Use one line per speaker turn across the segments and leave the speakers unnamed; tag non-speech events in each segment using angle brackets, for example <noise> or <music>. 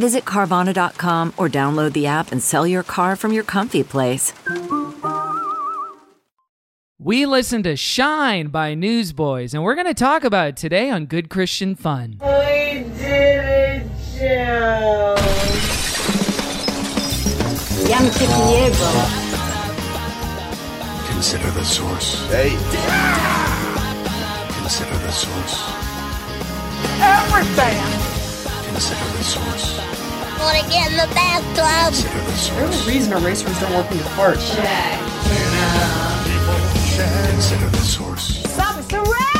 Visit Carvana.com or download the app and sell your car from your comfy place.
We listen to Shine by Newsboys, and we're going to talk about it today on Good Christian Fun.
I did it, Joe.
Consider the source.
Hey,
Consider the source.
Everything.
Consider the source.
Wanna get in the bathtub?
Consider the
There's a reason erasers don't work in your heart.
Consider the source.
Stop it, red.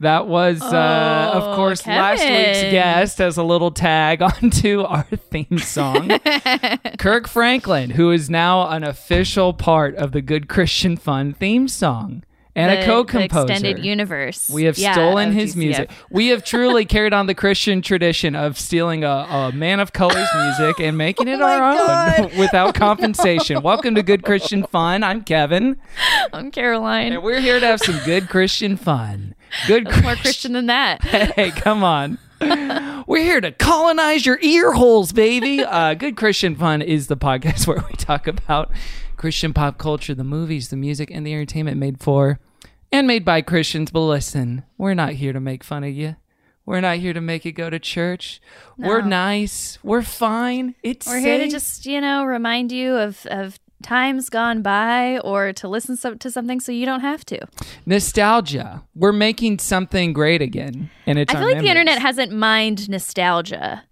That was, uh, of
Oh,
course, last week's guest as a little tag <laughs> onto our theme song. <laughs> Kirk Franklin, who is now an official part of the Good Christian Fun theme song and
The-
a co-composer.
The extended universe.
We have
Yeah,
stolen his music. We have truly carried on the Christian tradition of stealing a, a man of color's music and making <laughs>
Oh
it our own without compensation. Welcome to Good Christian Fun. I'm Kevin,
I'm Caroline.
and we're here to have some good Christian fun. Good
More
Christian.
Than that. <laughs>
Hey, come on. We're here to colonize your ear holes, baby. Uh, Good Christian Fun is the podcast <laughs> where we talk about Christian pop culture, the movies, the music, and the entertainment made for and made by Christians. But listen, we're not here to make fun of you. We're not here to make you go to church. We're nice. We're fine. It's
We're here to just, you know, remind you of, of times gone by or to listen so, to something so you don't have to.
nostalgia. We're making something great again, and it's
I feel like the internet hasn't mined nostalgia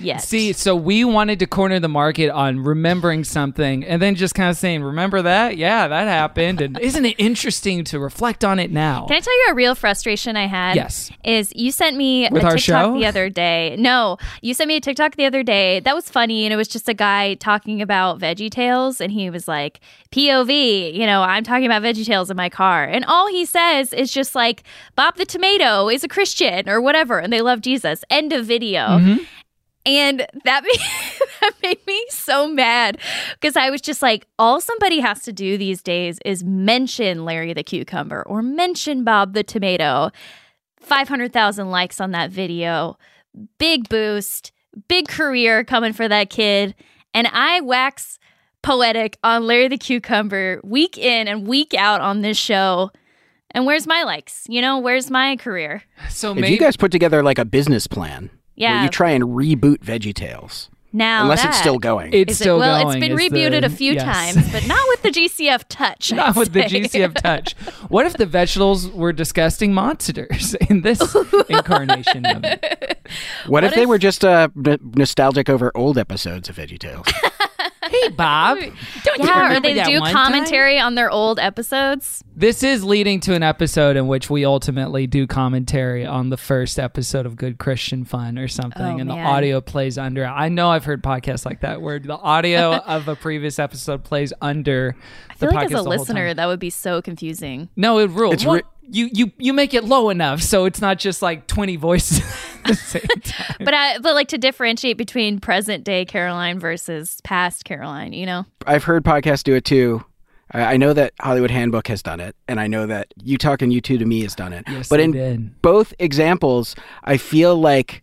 yet.
See, so we wanted to corner the market on remembering something and then just kind of saying, remember that? Yeah, that happened. And <laughs> isn't it interesting to reflect on it now?
Can I tell you a real frustration I had?
Yes.
Is you sent me
With
a
our
TikTok
show?
the other day. No, you sent me a TikTok the other day. That was funny. And it was just a guy talking about Veggie Tales. And he was like, POV, you know, I'm talking about Veggie Tales in my car. And all he says is just like, Bob the Tomato is a Christian or whatever. And they love Jesus. End of video.
Mm-hmm.
And that made, <laughs> that made me so mad because I was just like, all somebody has to do these days is mention Larry the Cucumber or mention Bob the Tomato. 500,000 likes on that video. Big boost, big career coming for that kid. And I wax poetic on Larry the Cucumber week in and week out on this show. And where's my likes? You know, where's my career?
So
If you guys put together like a business plan where
Yeah.
you try and reboot Veggie Tales,
Now
unless it's still going.
it's
Is it- well,
going.
it's been rebooted
the-
a few
yes.
times, but <laughs> not with the GCF touch.
Not
I'd
with the. GCF touch. <laughs> What if the vegetables were disgusting monsters <laughs> in this incarnation of it?
what, if, they were just uh, n- nostalgic over old episodes of Veggie Tales?
Hey, Bob. Don't you
Yeah, or they
that
do
one time?
commentary on their old episodes.
This is leading to an episode in which we ultimately do commentary on the first episode of Good Christian Fun or something,
Oh,
and the audio plays under. I know I've heard podcasts like that where the audio <laughs> of a previous episode plays under
I feel
the
like
podcast
as a listener,
time.
that would be so confusing.
No, it rules.
It's re-
you you you make it low enough so it's not just like twenty voices <laughs> at the same <laughs> time.
But I, but like to differentiate between present day Caroline versus past Caroline, you know?
I've heard podcasts do it too. I I know that Hollywood Handbook has done it, and I know that You Talking You Two to Me has done it.
Yes,
but in
did.
both examples, I feel like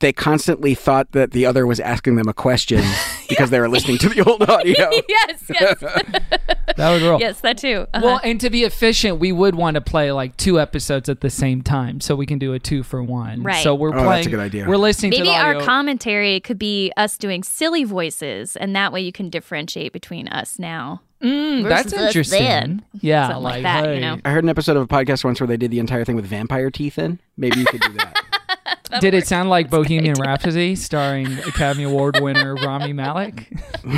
they constantly thought that the other was asking them a question <laughs> because they were listening to the old <laughs> audio. <laughs>
yes, yes,
That would roll.
yes, that too. Uh-huh.
Well, and to be efficient, we would want to play like two episodes at the same time, so we can do a two for one.
Right.
So we're
Oh, that's a good idea.
We're listening to
Maybe our commentary could be us doing silly voices, and that way you can differentiate between us now.
Mm, that's interesting.
then.
Yeah,
Something like that, you know?
I heard an episode of a podcast once where they did the entire thing with vampire teeth in. Maybe you could do that. <laughs>
Did it sound like Bohemian Rhapsody starring Academy Award winner Rami Malek? <laughs>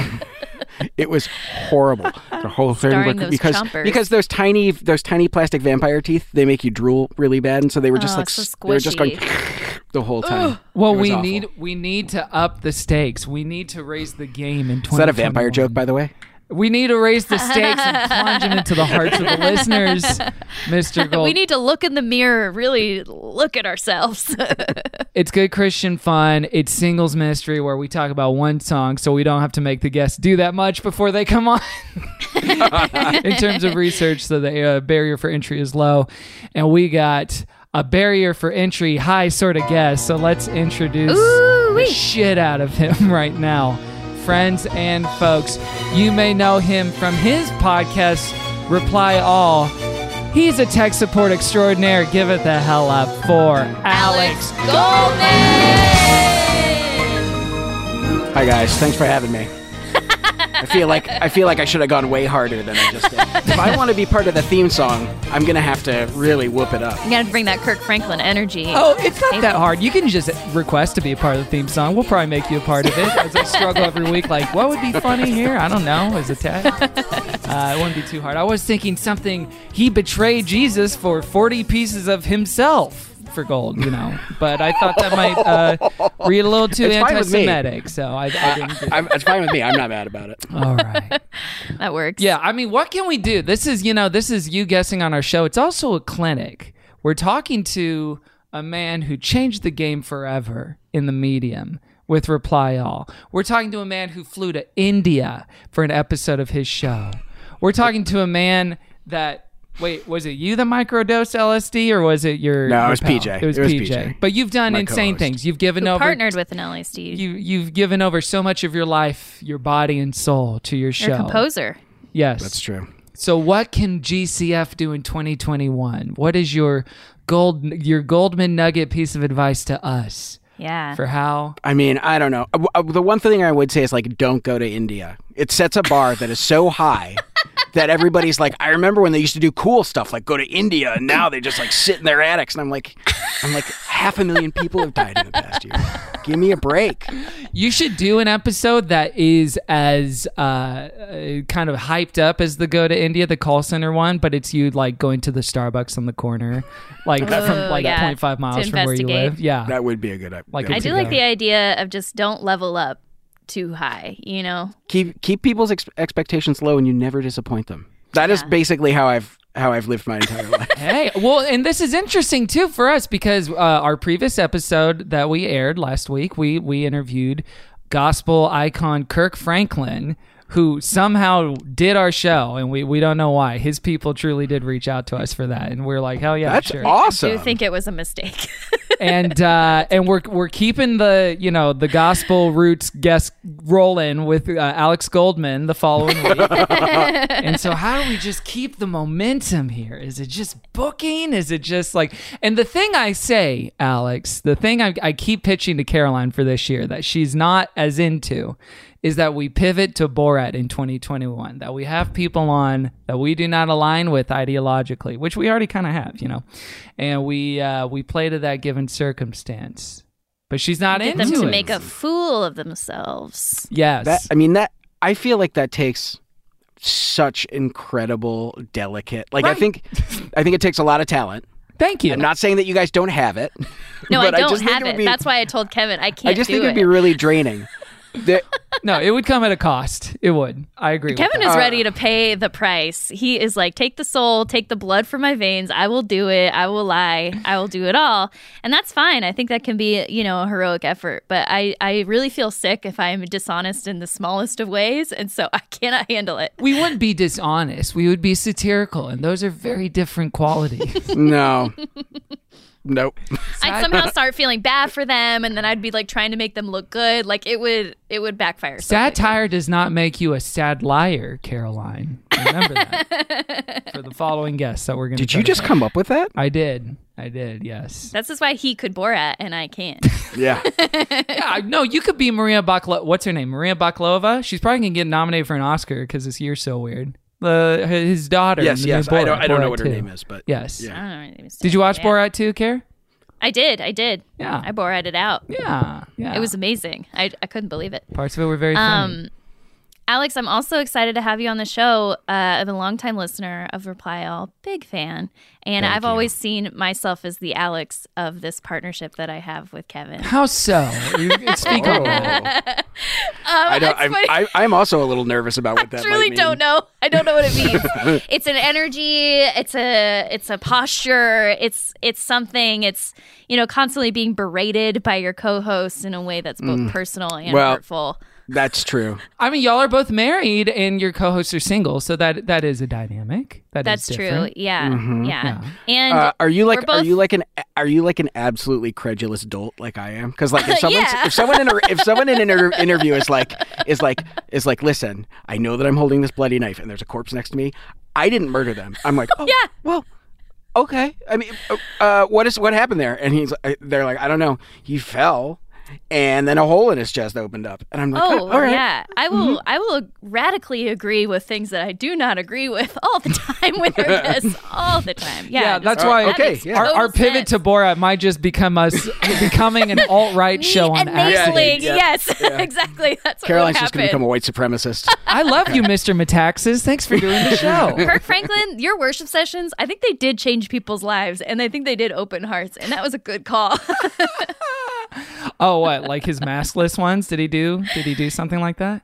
It was horrible. The whole thing
Starring
looked- because
chompers.
because those tiny those tiny plastic vampire teeth they make you drool really bad, and so they were just
Oh,
like
so
they were just going <laughs> the whole time.
Well, we
awful.
need we need to up the stakes. We need to raise the game in 2021.
Is that a vampire joke, by the way?
We need to raise the stakes and <laughs> plunge it into the hearts of the listeners, Mr. Gold.
We need to look in the mirror, really look at ourselves. <laughs>
it's good Christian fun. It's singles ministry where we talk about one song, so we don't have to make the guests do that much before they come on. <laughs> in terms of research, so the uh, barrier for entry is low, and we got a barrier for entry high sort of guest. So let's introduce the
Ooh-wee.
shit out of him right now, friends and folks. You may know him from his podcast, Reply All. He's a tech support extraordinaire. Give it the hell up for Alex
Goldman.
Hi guys, thanks for having me. I feel like I feel like I should have gone way harder than I just did. If I want to be part of the theme song, I'm gonna have to really whoop it up.
You gotta bring that Kirk Franklin energy.
Oh, it's not that hard. You can just request to be a part of the theme song. We'll probably make you a part of it. As I struggle every week, like, what would be funny here? I don't know. As a tag, uh, it wouldn't be too hard. I was thinking something. He betrayed Jesus for forty pieces of himself for gold, you know. But I thought that might uh, <laughs> read a little too
It's fine with me.
anti-Semitic, so I, I didn't. Do
I'm, it's fine with me. I'm not mad about it. <laughs>
All right. <laughs>
that works.
Yeah, I mean, what can we do? This is, you know, this is you guessing on our show. It's also a clinic. We're talking to a man who changed the game forever in the medium with Reply All. We're talking to a man who flew to India for an episode of his show. We're talking to a man that wait, was it you that microdosed LSD or was it your
No, it was
pal?
PJ.
It was,
It was
PJ.
PJ.
But you've done
My
insane
co-host.
things. You've given
Who
over
partnered with an LSD.
you you've given over so much of your life, your body and soul to your show.
You're a composer.
Yes.
That's true.
So what can GCF do in 2021? What is your gold your Goldman nugget piece of advice to us
Yeah.
for how
I mean, I don't know. Uh, uh, The one thing I would say is like, don't go to India. It sets a bar that is so high that everybody's like, I remember when they used to do cool stuff like go to India, and now they just like sit in their attics, and I'm like, I'm like, half a million people have died in the past year. Give me a break.
you should do an episode that is as uh, uh, kind of hyped up as the go to India the call center one, but it's you like going to the Starbucks on the corner, like from
Oh,
like
yeah.
0.5 miles from where you live. Yeah.
That would be a good.
Like
yeah.
I do like the idea of just don't level up too high, you know?
keep keep people's ex- expectations low, and you never disappoint them. That is
Yeah.
basically how I've how I've lived my entire life. <laughs>
Hey, well, and this is interesting too for us because uh, our previous episode that we aired last week, we we interviewed gospel icon Kirk Franklin, who somehow did our show, and we we don't know why. His people truly did reach out to us for that, and we're like, hell yeah,
That's
sure.
awesome.
I do think it was a mistake. <laughs>
and uh, and we're we're keeping the you know the gospel roots guest rolling with uh, Alex Goldman the following week. <laughs> and so how do we just keep the momentum here? Is it just booking? Is it just like and the thing I say, Alex, the thing I, I keep pitching to Caroline for this year that she's not as into is that we pivot to Borat in 2021. That we have people on that we do not align with ideologically, which we already kind of have, you know, and we uh, we play to that given circumstance. But she's not
Get
into
them to
it.
make a fool of themselves.
yes.
That I mean that I feel like that takes such incredible delicate. Like I think I think it takes a lot of talent.
Thank you.
I'm not saying that you guys don't have it.
No, <laughs>
but
I don't
just
have it.
be-
That's why I told Kevin I can't
I just
do
think
it.
it'd be really draining. <laughs> The-
no, it would come at a cost. It would. I agree. with
Kevin
that.
is uh, ready to pay the price. He is like, take the soul, take the blood from my veins. I will do it. I will lie. I will do it all. And that's fine. I think that can be, you know, a heroic effort. But I, I really feel sick if I'm dishonest in the smallest of ways. And so I cannot handle it.
we wouldn't be dishonest. We would be satirical, and those are very different qualities. <laughs>
no. Nope. <laughs>
I'd somehow start feeling bad for them and then I'd be like trying to make them look good. Like it would it would backfire. so quickly.
Satire does not make you a sad liar, Caroline. Remember that <laughs> for the following guests that we're going to.
Did you just come up with that?
I did. I did. Yes.
That's just why he could Borat and I can't. <laughs>
Yeah.
Yeah. No, you could be Maria Bakalova. What's her name? Maria Bakalova. She's probably going to get nominated for an Oscar because this year's so weird. The his daughter. in
yes,
the new
yes. I don't I don't know what her
2.
name is, but
Yes.
Yeah.
I don't know what it is.
Did you watch
Yeah.
Borat 2, Care?
I did. I did.
Yeah.
I Borated out.
Yeah. Yeah.
It was amazing. I, I couldn't believe it.
parts of it were very um, funny.
Um, Alex, I'm also excited to have you on the show. Uh, I'm a longtime listener of Reply All, big fan. And
Thank
I've
you.
always seen myself as the Alex of this partnership that I have with Kevin.
How so? You, <laughs> speak on that.
I don't.
that's
I'm. I, I'm also a little nervous about what that
truly
might mean.
don't know. I don't know what it means. <laughs> it's an energy. It's a it's a posture. It's it's something. It's you know constantly being berated by your co-hosts in a way that's both personal and
Mm. Well,
hurtful.
That's true. <laughs>
I mean, y'all are both married, and your co-hosts are single, so that that is a dynamic. That is
That's true.
different.
Yeah, yeah.
Yeah.
And
Uh, are you like
we're
you like an are you like an absolutely credulous dolt like I am? Because like if <laughs> someone
Yeah.
if someone in a, if someone in an inter- interview is like is like is like listen, I know that I'm holding this bloody knife and there's a corpse next to me. I didn't murder them. I'm like, oh,
Yeah.
well, okay. I mean, uh, what is what happened there? And he's uh, they're like, I don't know. He fell, and then a hole in his chest opened up, and I'm like,
Oh, oh
all right.
yeah. I will. Mm-hmm. I will radically agree with things that I do not agree with <laughs> all the time with our guests. <laughs> All the time. Yeah.
Yeah,
just-
that's why
right, okay,
makes
yeah.
our, our pivot to Borat might just become us <laughs> becoming an alt right show on accident.
Enabling,
Yeah.
yes, exactly. That's what
Caroline's
would
just gonna become a white supremacist.
I love you, Mr. Metaxas. Thanks for doing the show.
Kirk Franklin, your worship sessions, I think they did change people's lives and I think they did open hearts and that was a good call. <laughs>
Oh, what? Like his maskless ones? Did he do? Did he do something like that?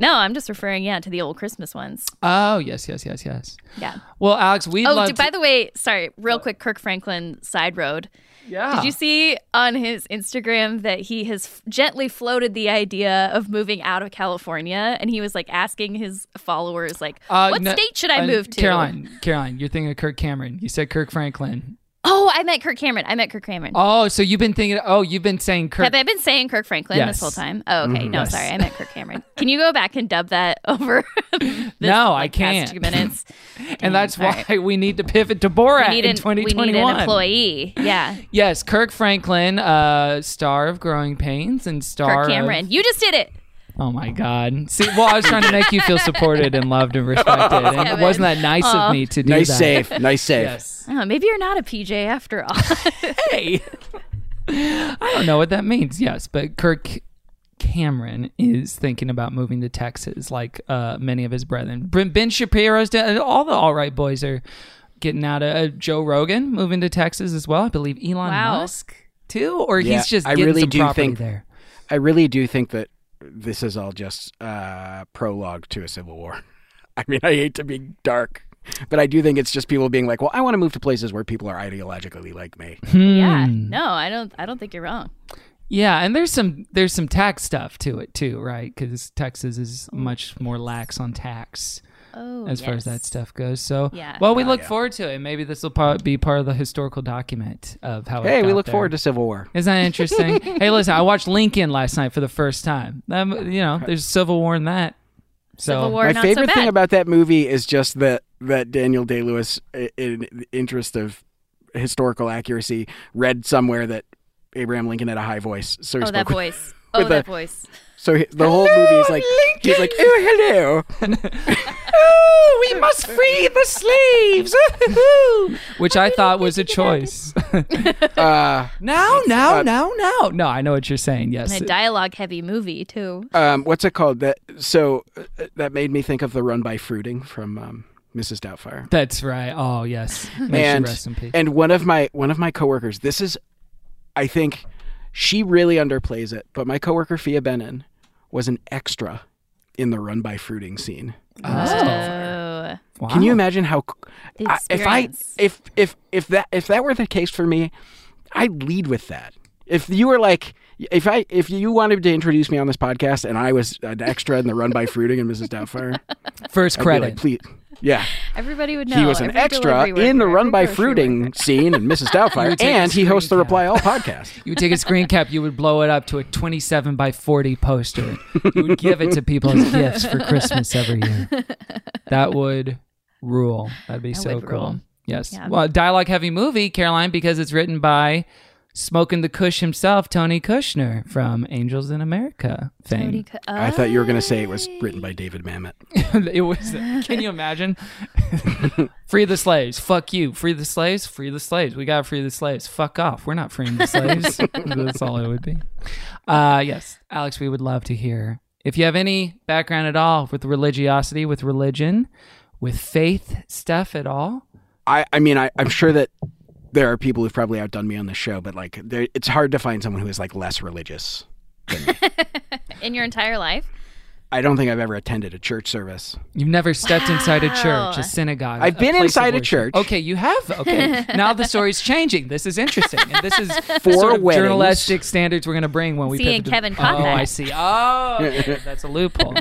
no, I'm just referring, yeah, to the old Christmas ones.
Oh, yes, yes, yes, yes.
Yeah.
Well, Alex, we'd
Oh, by the way, sorry, real quick, Kirk Franklin side road.
yeah.
Did you see on his Instagram that he has f- gently floated the idea of moving out of California and he was like asking his followers like
Uh,
what
no-
state should I
uh,
move to?
Caroline, Caroline, you're thinking of Kirk Cameron. You said Kirk Franklin.
Oh, I met Kirk Cameron. I met Kirk Cameron.
Oh, so you've been thinking? Oh, you've been saying Kirk.
Have I been saying Kirk Franklin
Yes.
this whole time? Oh, okay. No,
Yes.
sorry. I meant Kirk Cameron. Can you go back and dub that <laughs> over? <laughs> this,
No, I
like, past
can't.
Two minutes. <laughs>
and that's why
right.
we need to pivot to Borat
We need,
in
an,
2021.
we need an employee. Yeah.
Yes, Kirk Franklin, uh, star of Growing Pains and star
Kirk Cameron.
of-
You just did it.
Oh my God! See, well, I was trying to make you feel supported and loved and respected, and
Kevin.
wasn't that nice
Aw.
of me to do
nice
that?
save. Nice save.
Yes.
Oh, maybe you're not a PJ after all.
Hey, I don't know what that means. Yes, but Kirk Cameron is thinking about moving to Texas, like uh, many of his brethren. Ben Ben Shapiro's done. All the all right boys are getting out of uh, Joe Rogan moving to Texas as well. I believe Elon
Wow.
Musk too, or
Yeah,
he's just
I
getting
really
some
do
property
think-
there.
I really do think that this is all just uh, prologue to a civil war. <laughs> I mean, I hate to be dark, but I do think it's just people being like, "Well, I want to move to places where people are ideologically like me."
yeah.
Hmm.
No, I don't. I don't think you're wrong.
Yeah, and there's some there's some tax stuff to it too, right? Because Texas is much more lax on tax
Oh,
as far as that stuff goes. So,
Yeah.
well, we
Oh,
look
yeah.
forward to it. Maybe this will par- be part of the historical document of how. it
Hey, we look
there.
forward to civil war.
Isn't that interesting? <laughs> hey, listen, I watched Lincoln last night for the first time. Um, you know, there's civil war in that. So,
Civil War,
My
not so
favorite thing about that movie is just that that Daniel Day Lewis, in the interest of historical accuracy, read somewhere that Abraham Lincoln had a high voice. So
Oh, that
with-
voice.
with
Oh, that
the-
voice.
So he, the whole movie is like he's like, "Oh, hello." <laughs>
oh, we must free the slaves, <laughs> which I thought was a choice. <laughs>
Uh,
now, now,
uh,
now, now. No, I know what you're saying. Yes,
And a dialogue heavy movie too.
um, what's it called? That so uh, that made me think of the Run by Fruiting from um, Mrs. Doubtfire.
that's right. Oh, yes. May
and
she rest in peace.
and one of my one of my coworkers. This is, I think, she really underplays it. But my coworker Fia Benin was an extra in the Run by Fruiting scene.
Oh,
Wow.
Can you imagine how I, if I if if if that if that were the case for me, I'd lead with that. If you were like if I if you wanted to introduce me on this podcast and I was an extra in the Run by Fruiting and Mrs. Doubtfire,
First
I'd be
credit?
like, please, yeah.
Everybody would know.
he was an
Every
extra
delivery
in the Run
every
by Fruiting
worker.
scene and Mrs. Doubtfire, <laughs>
would take a
and he hosts the Reply All podcast. <laughs>
You would take a screen cap, you would blow it up to a 27 by 40 poster. You would give it to people as <laughs> gifts for Christmas every year. That would rule. That'd be
That
so cool.
rule.
Yes.
Yeah.
Well, dialogue heavy movie, Caroline, because it's written by Smoking the Kush himself, Tony Kushner from Angels in America fame.
Tony Co-
I thought you were going to say it was
Oh.
written by David Mamet. <laughs>
it was. Can you imagine? <laughs> free the slaves. Fuck you. Free the slaves. Free the slaves. We gotta free the slaves. Fuck off. We're not freeing the slaves. <laughs> That's all it would be. Uh, yes, Alex, we would love to hear If you have any background at all with religiosity, with religion, with faith stuff at all,
I, I mean, I, I'm sure that there are people who've probably outdone me on this show, but like, there, it's hard to find someone who is like less religious. <laughs>
In your entire life?
I don't think I've ever attended a church service.
you've never stepped inside a church, a synagogue.
I've been inside a church.
Okay, you have. Okay, <laughs> now the story's changing. This is interesting, and this is <laughs>
Four
sort of
weddings.
journalistic standards we're going to bring when we
Seeing
pivot to-
Kevin caught
Oh,
that.
I see. Oh, okay, that's a loophole.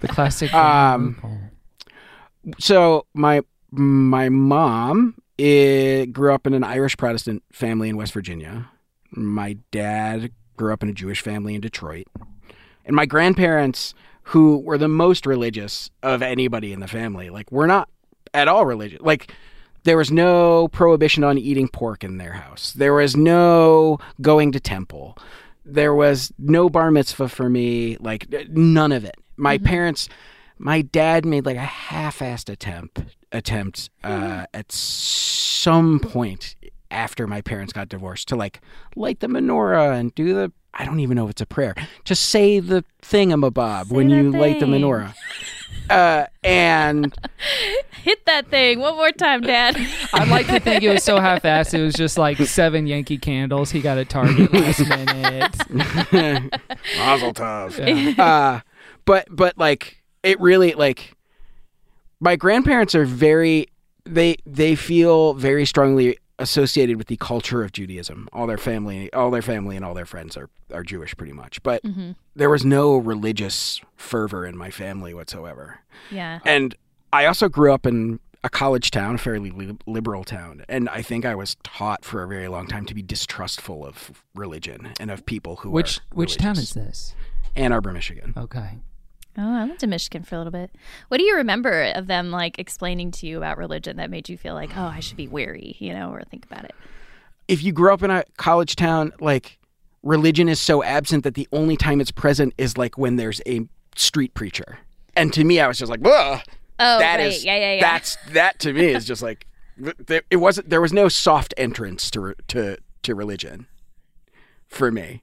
The classic
Um,
loophole.
So my my mom eh, grew up in an Irish Protestant family in West Virginia. My dad grew up in a Jewish family in Detroit, and my grandparents, who were the most religious of anybody in the family, like we're not at all religious. Like there was no prohibition on eating pork in their house. There was no going to temple. There was no bar mitzvah for me. Like none of it. My parents, my dad made like a half-assed attempt attempt uh, at some point after my parents got divorced to like light the menorah and do the I don't even know if it's a prayer. Just say the thingamabob when
the
you light the menorah. Uh, and <laughs>
Hit that thing one more time, Dad. <laughs>
I'd like to think it was so half-assed. It was just like seven Yankee candles he got at Target <laughs> last minute.
Mazel tov.
Yeah.
uh, but but like it really like my grandparents are very they they feel very strongly associated with the culture of Judaism. All their family, all their family, and all their friends are are Jewish, pretty much. But mm-hmm. there was no religious fervor in my family whatsoever.
yeah.
And I also grew up in a college town, a fairly li- liberal town, and I think I was taught for a very long time to be distrustful of religion and of people who
Which
are
which town is this?
Ann Arbor, Michigan.
Okay.
Oh, I went to Michigan for a little bit. What do you remember of them like explaining to you about religion that made you feel like, oh, I should be wary, you know, or think about it?
if you grew up in a college town, like religion is so absent that the only time it's present is like when there's a street preacher. And to me, I was just like, Ugh,
Oh,
that
right.
is-
yeah, yeah, yeah.
that's that to me is just like <laughs> it wasn't. There was no soft entrance to to to religion for me.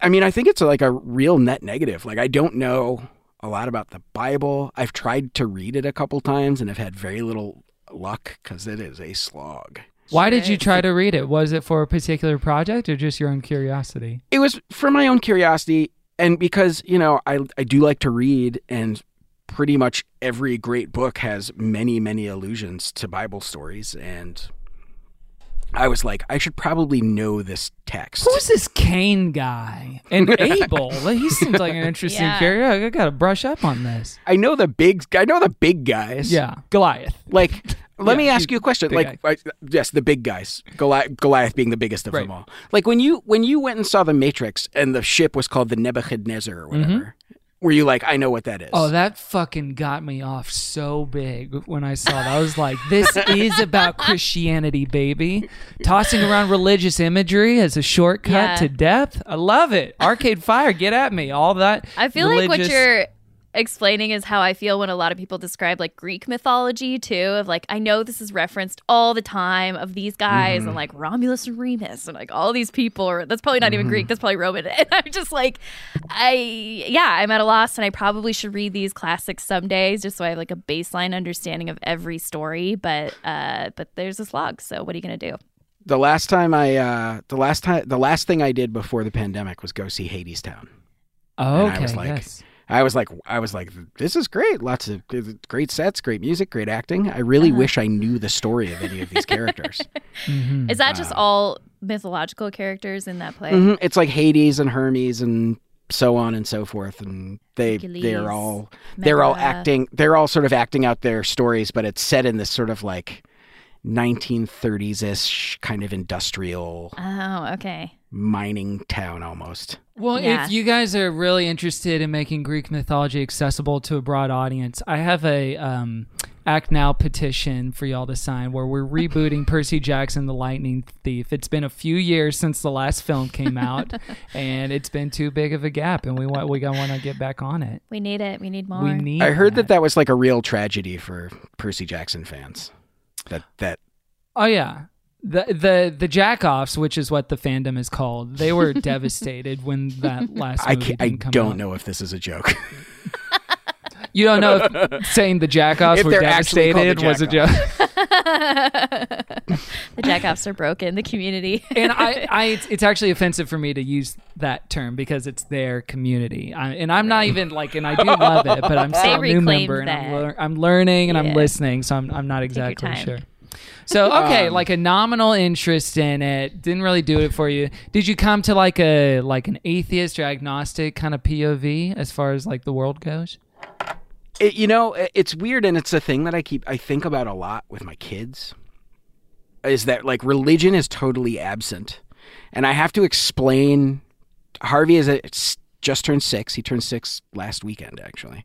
I mean, I think it's like a real net negative. Like I don't know a lot about the Bible. I've tried to read it a couple times and I've had very little luck because it is a slog.
Why did you try to read it? Was it for a particular project or just your own curiosity?
it was for my own curiosity and because you know I I do like to read and pretty much every great book has many many allusions to Bible stories and I was like I should probably know this text.
Who's this Cain guy? And <laughs> Abel. he seems like an interesting
Yeah.
character. I gotta brush up on this.
I know the big I know the big guys.
Yeah. Goliath.
Like <laughs> let
Yeah,
me ask you a question.
big
Like I, yes, the big guys. Goliath, Goliath being the biggest of
Right.
them all. Like when you when you went and saw the Matrix and the ship was called the Nebuchadnezzar or mm-hmm. whatever. Were you like I know what that is?
Oh, that fucking got me off so big when I saw that. I was like, this <laughs> is about Christianity, baby. Tossing around religious imagery as a shortcut
Yeah.
to death. I love it. Arcade Fire, get at me. All that.
I feel like what you're explaining is how I feel when a lot of people describe like Greek mythology too. Of like, I know this is referenced all the time of these guys
Mm-hmm.
and like Romulus and Remus and like all these people. Or that's probably not even
Mm-hmm.
Greek. That's probably Roman. <laughs> And I'm just like, I yeah, I'm at a loss, and I probably should read these classics some days just so I have like a baseline understanding of every story. But uh, but there's this log. So what are you gonna do?
the last time I uh the last time the last thing I did before the pandemic was go see Hadestown.
Oh,
And
okay.
I was like,
yes.
I was like I was like this is great. Lots of great sets, great music, great acting. I really wish I knew the story of any of these characters. <laughs>
Mhm.
Is that just all mythological characters in that play?
Mhm. It's like Hades and Hermes and so on and so forth and they
Hercules,
they're all they're all acting they're all sort of acting out their stories but it's set in this sort of like 1930s-ish kind of industrial
Oh, okay.
Mining town almost.
Well,
Yeah.
if you guys are really interested in making Greek mythology accessible to a broad audience, I have a um, Act Now petition for y'all to sign where we're <laughs> rebooting Percy Jackson the Lightning Thief. It's been a few years since the last film came out, <laughs> and it's been too big of a gap, and we want we got want to get back on it.
We need it. We need more.
We need.
I heard that that was like a real tragedy for Percy Jackson fans. That that
Oh yeah, the the the jackoffs, which is what the fandom is called, they were <laughs> devastated when that last
I
movie
can't, I
didn't come
don't
out.
know if this is a joke. <laughs>
You don't know if saying the jackoffs
If
were
they're the
devastated was a joke. <laughs>
The jackoffs are broken. The community.
and I, I it's, it's actually offensive for me to use that term because it's their community, I, and I'm not even like, and I do love it, but I'm still a new
reclaimed
member, and I'm, lear- I'm learning and I'm listening, so I'm I'm not exactly sure. So okay,
Um,
like a nominal interest in it didn't really do it for you. Did you come to like a like an atheist or agnostic kind of POV as far as like the world goes?
It- you know, it- it's weird, and it's a thing that I keep I think about a lot with my kids. Is that like religion is totally absent, and I have to explain. Harvey is a, just turned six. He turned six last weekend, actually,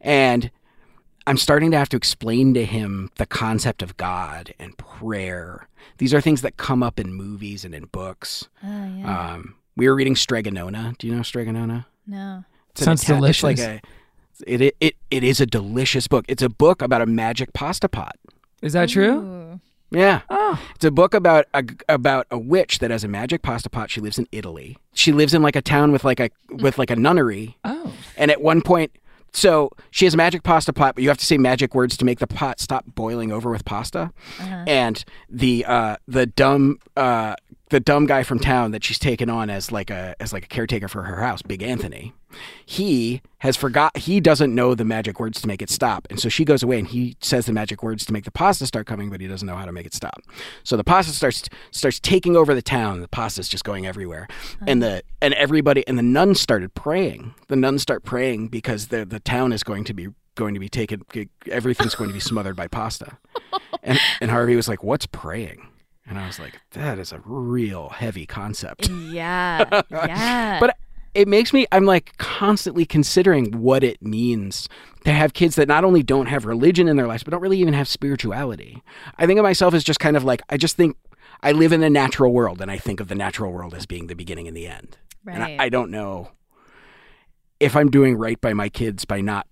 and I'm starting to have to explain to him the concept of God and prayer. These are things that come up in movies and in books.
Oh yeah.
Um, we were reading Strega Nona. Do you know Strega Nona?
no.
It's
Sounds
Ita- It's like
delicious.
a, it, it it it is a delicious book. It's a book about a magic pasta pot.
Is that true?
Yeah,
Oh,
it's a book about a about a witch that has a magic pasta pot. She lives in Italy. She lives in like a town with like a with like a nunnery.
oh,
And at one point, so she has a magic pasta pot, but you have to say magic words to make the pot stop boiling over with pasta. And the uh, the dumb uh, the dumb guy from town that she's taken on as like a as like a caretaker for her house, Big Anthony. He has forgot. He doesn't know the magic words to make it stop, and so she goes away and he says the magic words to make the pasta start coming, but he doesn't know how to make it stop. So the pasta starts starts taking over the town. The pasta's just going everywhere, and the and everybody and the nuns started praying. The nuns start praying because the the town is going to be going to be taken. Everything's going to be smothered by pasta. And and Harvey was like, "What's praying?" And I was like, "That is a real heavy concept."
Yeah. Yeah. <laughs>
But it makes me I'm like constantly considering what it means to have kids that not only don't have religion in their lives, but don't really even have spirituality. I think of myself as just kind of like I just think I live in a natural world and I think of the natural world as being the beginning and the end. And I, I don't know if I'm doing right by my kids by not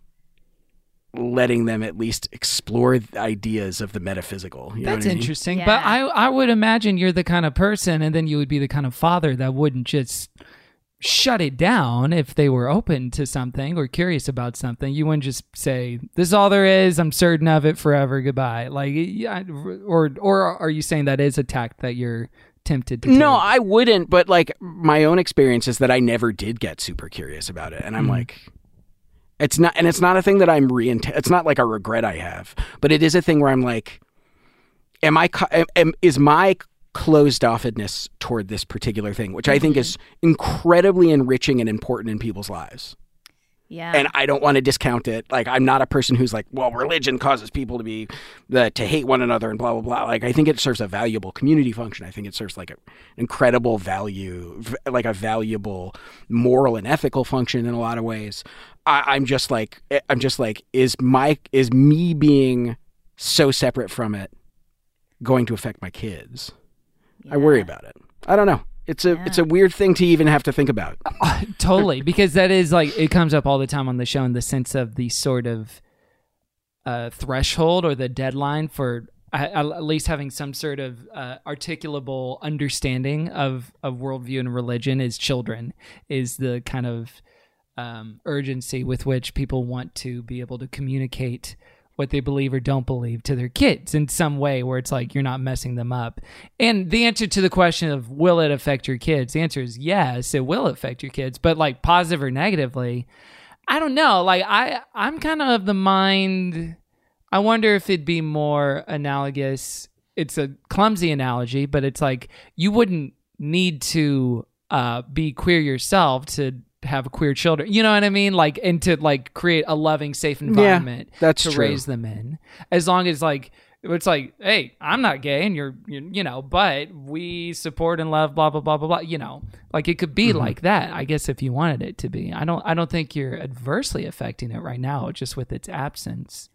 letting them at least explore the ideas of the metaphysical. You know
that's
what I mean?
interesting. But I I would imagine you're the kind of person, and then you would be the kind of father that wouldn't just shut it down if they were open to something or curious about something. You wouldn't just say, "This is all there is. I'm certain of it forever. Goodbye." Like, yeah, or or are you saying that is a tact that you're tempted to?
No,
take?
I wouldn't. But like my own experience is that I never did get super curious about it, and I'm mm. like, it's not, and it's not a thing that I'm re. It's not like a regret I have, but it is a thing where I'm like, am I? Am, am, is my closed offedness toward this particular thing, which I think mm-hmm. is incredibly enriching and important in people's lives.
yeah.
and I don't want to discount it. Like I'm not a person who's like, well, religion causes people to be the, to hate one another and blah blah blah. Like I think it serves a valuable community function. I think it serves like an incredible value, like a valuable moral and ethical function in a lot of ways. I, I'm just like, eh, I'm just like, is my is me being so separate from it going to affect my kids? I worry about it. I don't know. It's a it's a weird thing to even have to think about. <laughs>
totally because that is like it comes up all the time on the show in the sense of the sort of uh, threshold or the deadline for at at least having some sort of uh, articulable understanding of of worldview and religion as children is the kind of um, urgency with which people want to be able to communicate what they believe or don't believe to their kids in some way where it's like you're not messing them up. And the answer to the question of will it affect your kids? The answer is yes, it will affect your kids, but like positive or negatively, I don't know. Like I I'm kind of of the mind I wonder if it'd be more analogous. It's a clumsy analogy, but it's like you wouldn't need to uh, be queer yourself to have queer children. You know what I mean? Like, and to like create a loving, safe environment
that's
to
true.
raise them in. As long as like it's like, hey, I'm not gay, and you're, you you know, but we support and love, blah blah blah blah blah. You know, like it could be
Mm-hmm.
like that. I guess if you wanted it to be, I don't, I don't think you're adversely affecting it right now, just with its absence.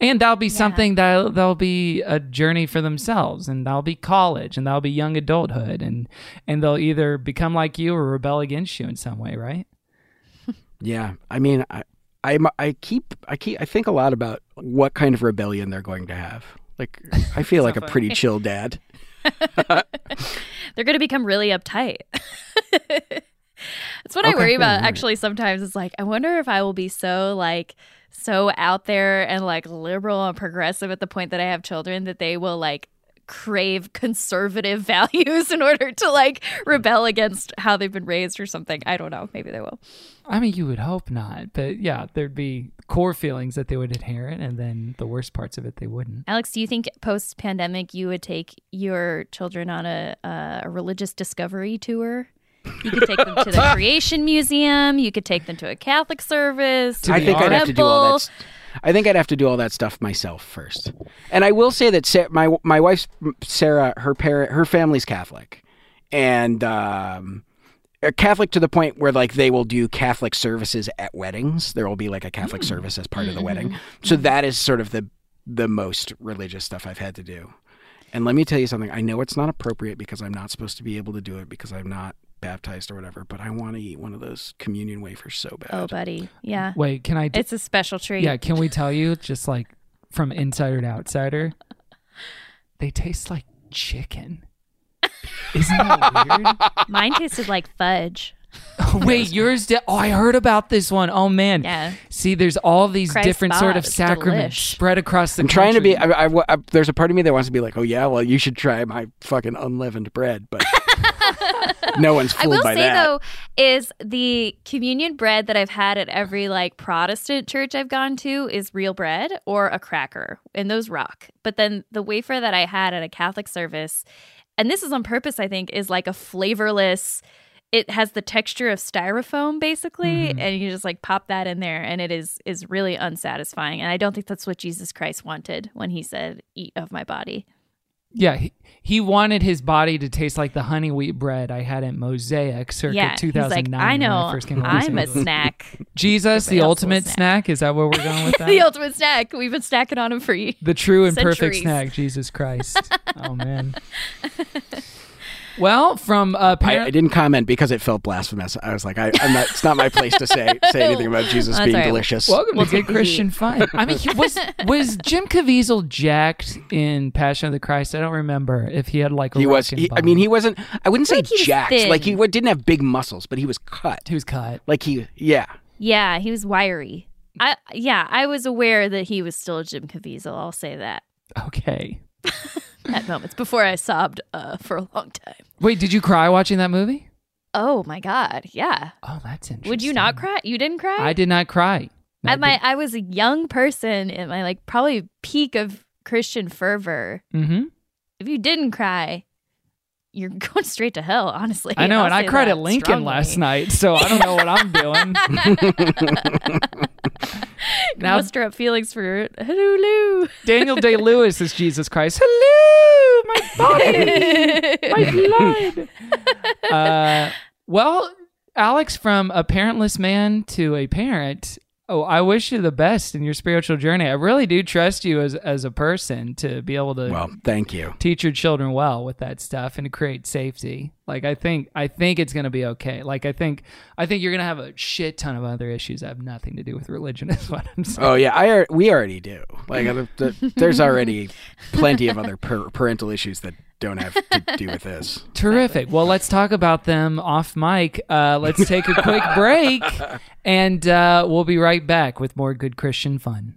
And that'll be something that that'll be a journey for themselves, and that'll be college, and that'll be young adulthood, and and they'll either become like you or rebel against you in some way, right? <laughs>
Yeah, I mean, I, I, I keep, I keep, I think a lot about what kind of rebellion they're going to have. Like, I feel like a pretty chill dad. <laughs> <laughs>
They're going to become really uptight. That's what I worry about
Yeah,
actually sometimes. It's like, I wonder if I will be so like, so out there and like liberal and progressive at the point that I have children that they will like crave conservative <laughs> values in order to like rebel against how they've been raised or something. I don't know. Maybe they will.
I mean, you would hope not, but yeah, there'd be core feelings that they would inherit, and then the worst parts of it they wouldn't.
Alex, do you think post pandemic you would take your children on a, a religious discovery tour? You could take them to the <laughs> Creation Museum. You could take them to a Catholic service.
To
I think I'd have to do all that. st- I think I'd have to do all that stuff myself first. And I will say that Sa- my my wife's Sarah, her parent, her family's Catholic, and um, are Catholic to the point where like they will do Catholic services at weddings. There will be like a Catholic
Hmm.
service as part of the wedding. So that is sort of the the most religious stuff I've had to do. And let me tell you something. I know it's not appropriate because I'm not supposed to be able to do it because I'm not baptized or whatever. But I want to eat one of those communion wafers so bad.
Oh, buddy. Yeah.
Wait, can I? d-
It's a special treat.
yeah, can we tell you just like from insider to outsider? They taste like chicken. <laughs> Isn't that weird?
Mine tasted like fudge.
Oh, wait, yours did. Oh, I heard about this one. Oh man.
Yeah.
See, there's all these
Christ
different sort of sacraments
delish.
spread across the.
I'm trying to be. I, I- I- there's a part of me that wants to be like, oh yeah, well you should try my fucking unleavened bread, but <laughs> <laughs> no one's <laughs>
I
fooled
will
by
say
that.
though, is the communion bread that I've had at every like Protestant church I've gone to is real bread or a cracker, and those rock. But then the wafer that I had at a Catholic service, and this is on purpose, I think, is like a flavorless. It has the texture of styrofoam basically,
Mm-hmm.
and you just like pop that in there, and it is is really unsatisfying. And I don't think that's what Jesus Christ wanted when he said, "Eat of my body."
Yeah, he, he wanted his body to taste like the honey wheat bread I had at Mosaic circa
yeah, he's
2009.
like, "I
when
know,
I first came
I'm a snack."
Jesus, the
Everybody
ultimate
snack.
snack. Is that where we're going with <laughs> that?
the ultimate snack. We've been snacking on him for you.
The true and perfect snack, Jesus Christ. <laughs> oh man. <laughs> Well, from uh,
I,
parent-
I didn't comment because it felt blasphemous. I was like, I, I'm not. It's not my place to say say <laughs> anything about Jesus
That's
being
all right.
delicious.
Welcome
We'll
to
take
Good Christian
heat.
Fun. I mean, he was was Jim Caviezel jacked in Passion of the Christ? I don't remember if he had like a
he was. He, I mean, he wasn't. I wouldn't say
like
jacked.
thin.
Like he didn't have big muscles, but he was cut.
he was cut.
Like he, yeah.
Yeah, he was wiry. I yeah, I was aware that he was still Jim Caviezel. I'll say that
Okay. <laughs>
at moments before I sobbed uh, for a long time.
Wait, did you cry watching that movie?
Oh my god, yeah.
Oh, that's interesting.
Would you not cry? You didn't cry?
I did not cry. I
At my, I was a young person in my like probably peak of Christian fervor.
Mm-hmm.
If you didn't cry, you're <laughs> going straight to hell. Honestly,
I know,
I'll
and I cried at Lincoln
strongly.
last <laughs> night, so I don't know what I'm doing. <laughs> now,
Muster up feelings for Hulu.
Daniel Day Lewis is Jesus Christ. Hello, my body, my blood. Uh, well, Alex, from a parentless man to a parent. Oh, I wish you the best in your spiritual journey. I really do trust you as as a person to be able to
Well, thank you.
teach your children well with that stuff and to create safety. Like I think I think it's going to be okay. Like I think I think you're going to have a shit ton of other issues that have nothing to do with religion <laughs> is what I'm saying.
Oh yeah, I we already do. Like there's already plenty of other per- parental issues that don't have to do with this. <laughs>
Terrific. Well, let's talk about them off mic. Uh, let's take a quick break <laughs> and uh, we'll be right back with more good Christian fun.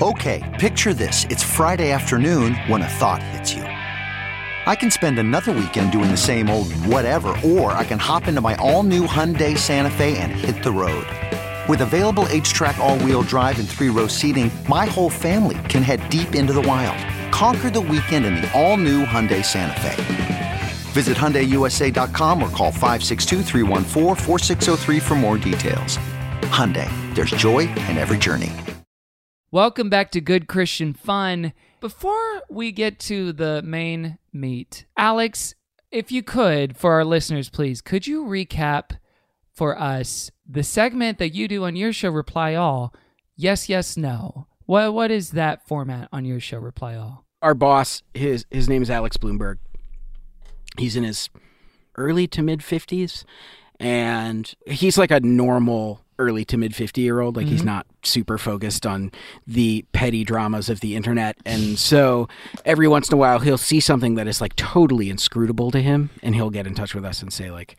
Okay, picture this. It's Friday afternoon when a thought hits you. I can spend another weekend doing the same old whatever, or I can hop into my all new Hyundai Santa Fe and hit the road. With available HTRAC, all wheel drive, and three row seating, my whole family can head deep into the wild. Conquer the weekend in the all new Hyundai Santa Fe. Visit HyundaiUSA.com or call 562-314-4603 for more details. Hyundai, there's joy in every journey.
Welcome back to Good Christian Fun. Before we get to the main meat, Alex, if you could, for our listeners, please, could you recap for us the segment that you do on your show, Reply All? Yes, yes, no. What what is that format on your show, Reply All?
Our boss, his his name is Alex Blumberg. He's in his early to mid fifties, and he's like a normal early to mid 50 year old like he's not super focused on the petty dramas of the internet. And so every once in a while he'll see something that is like totally inscrutable to him and he'll get in touch with us and say like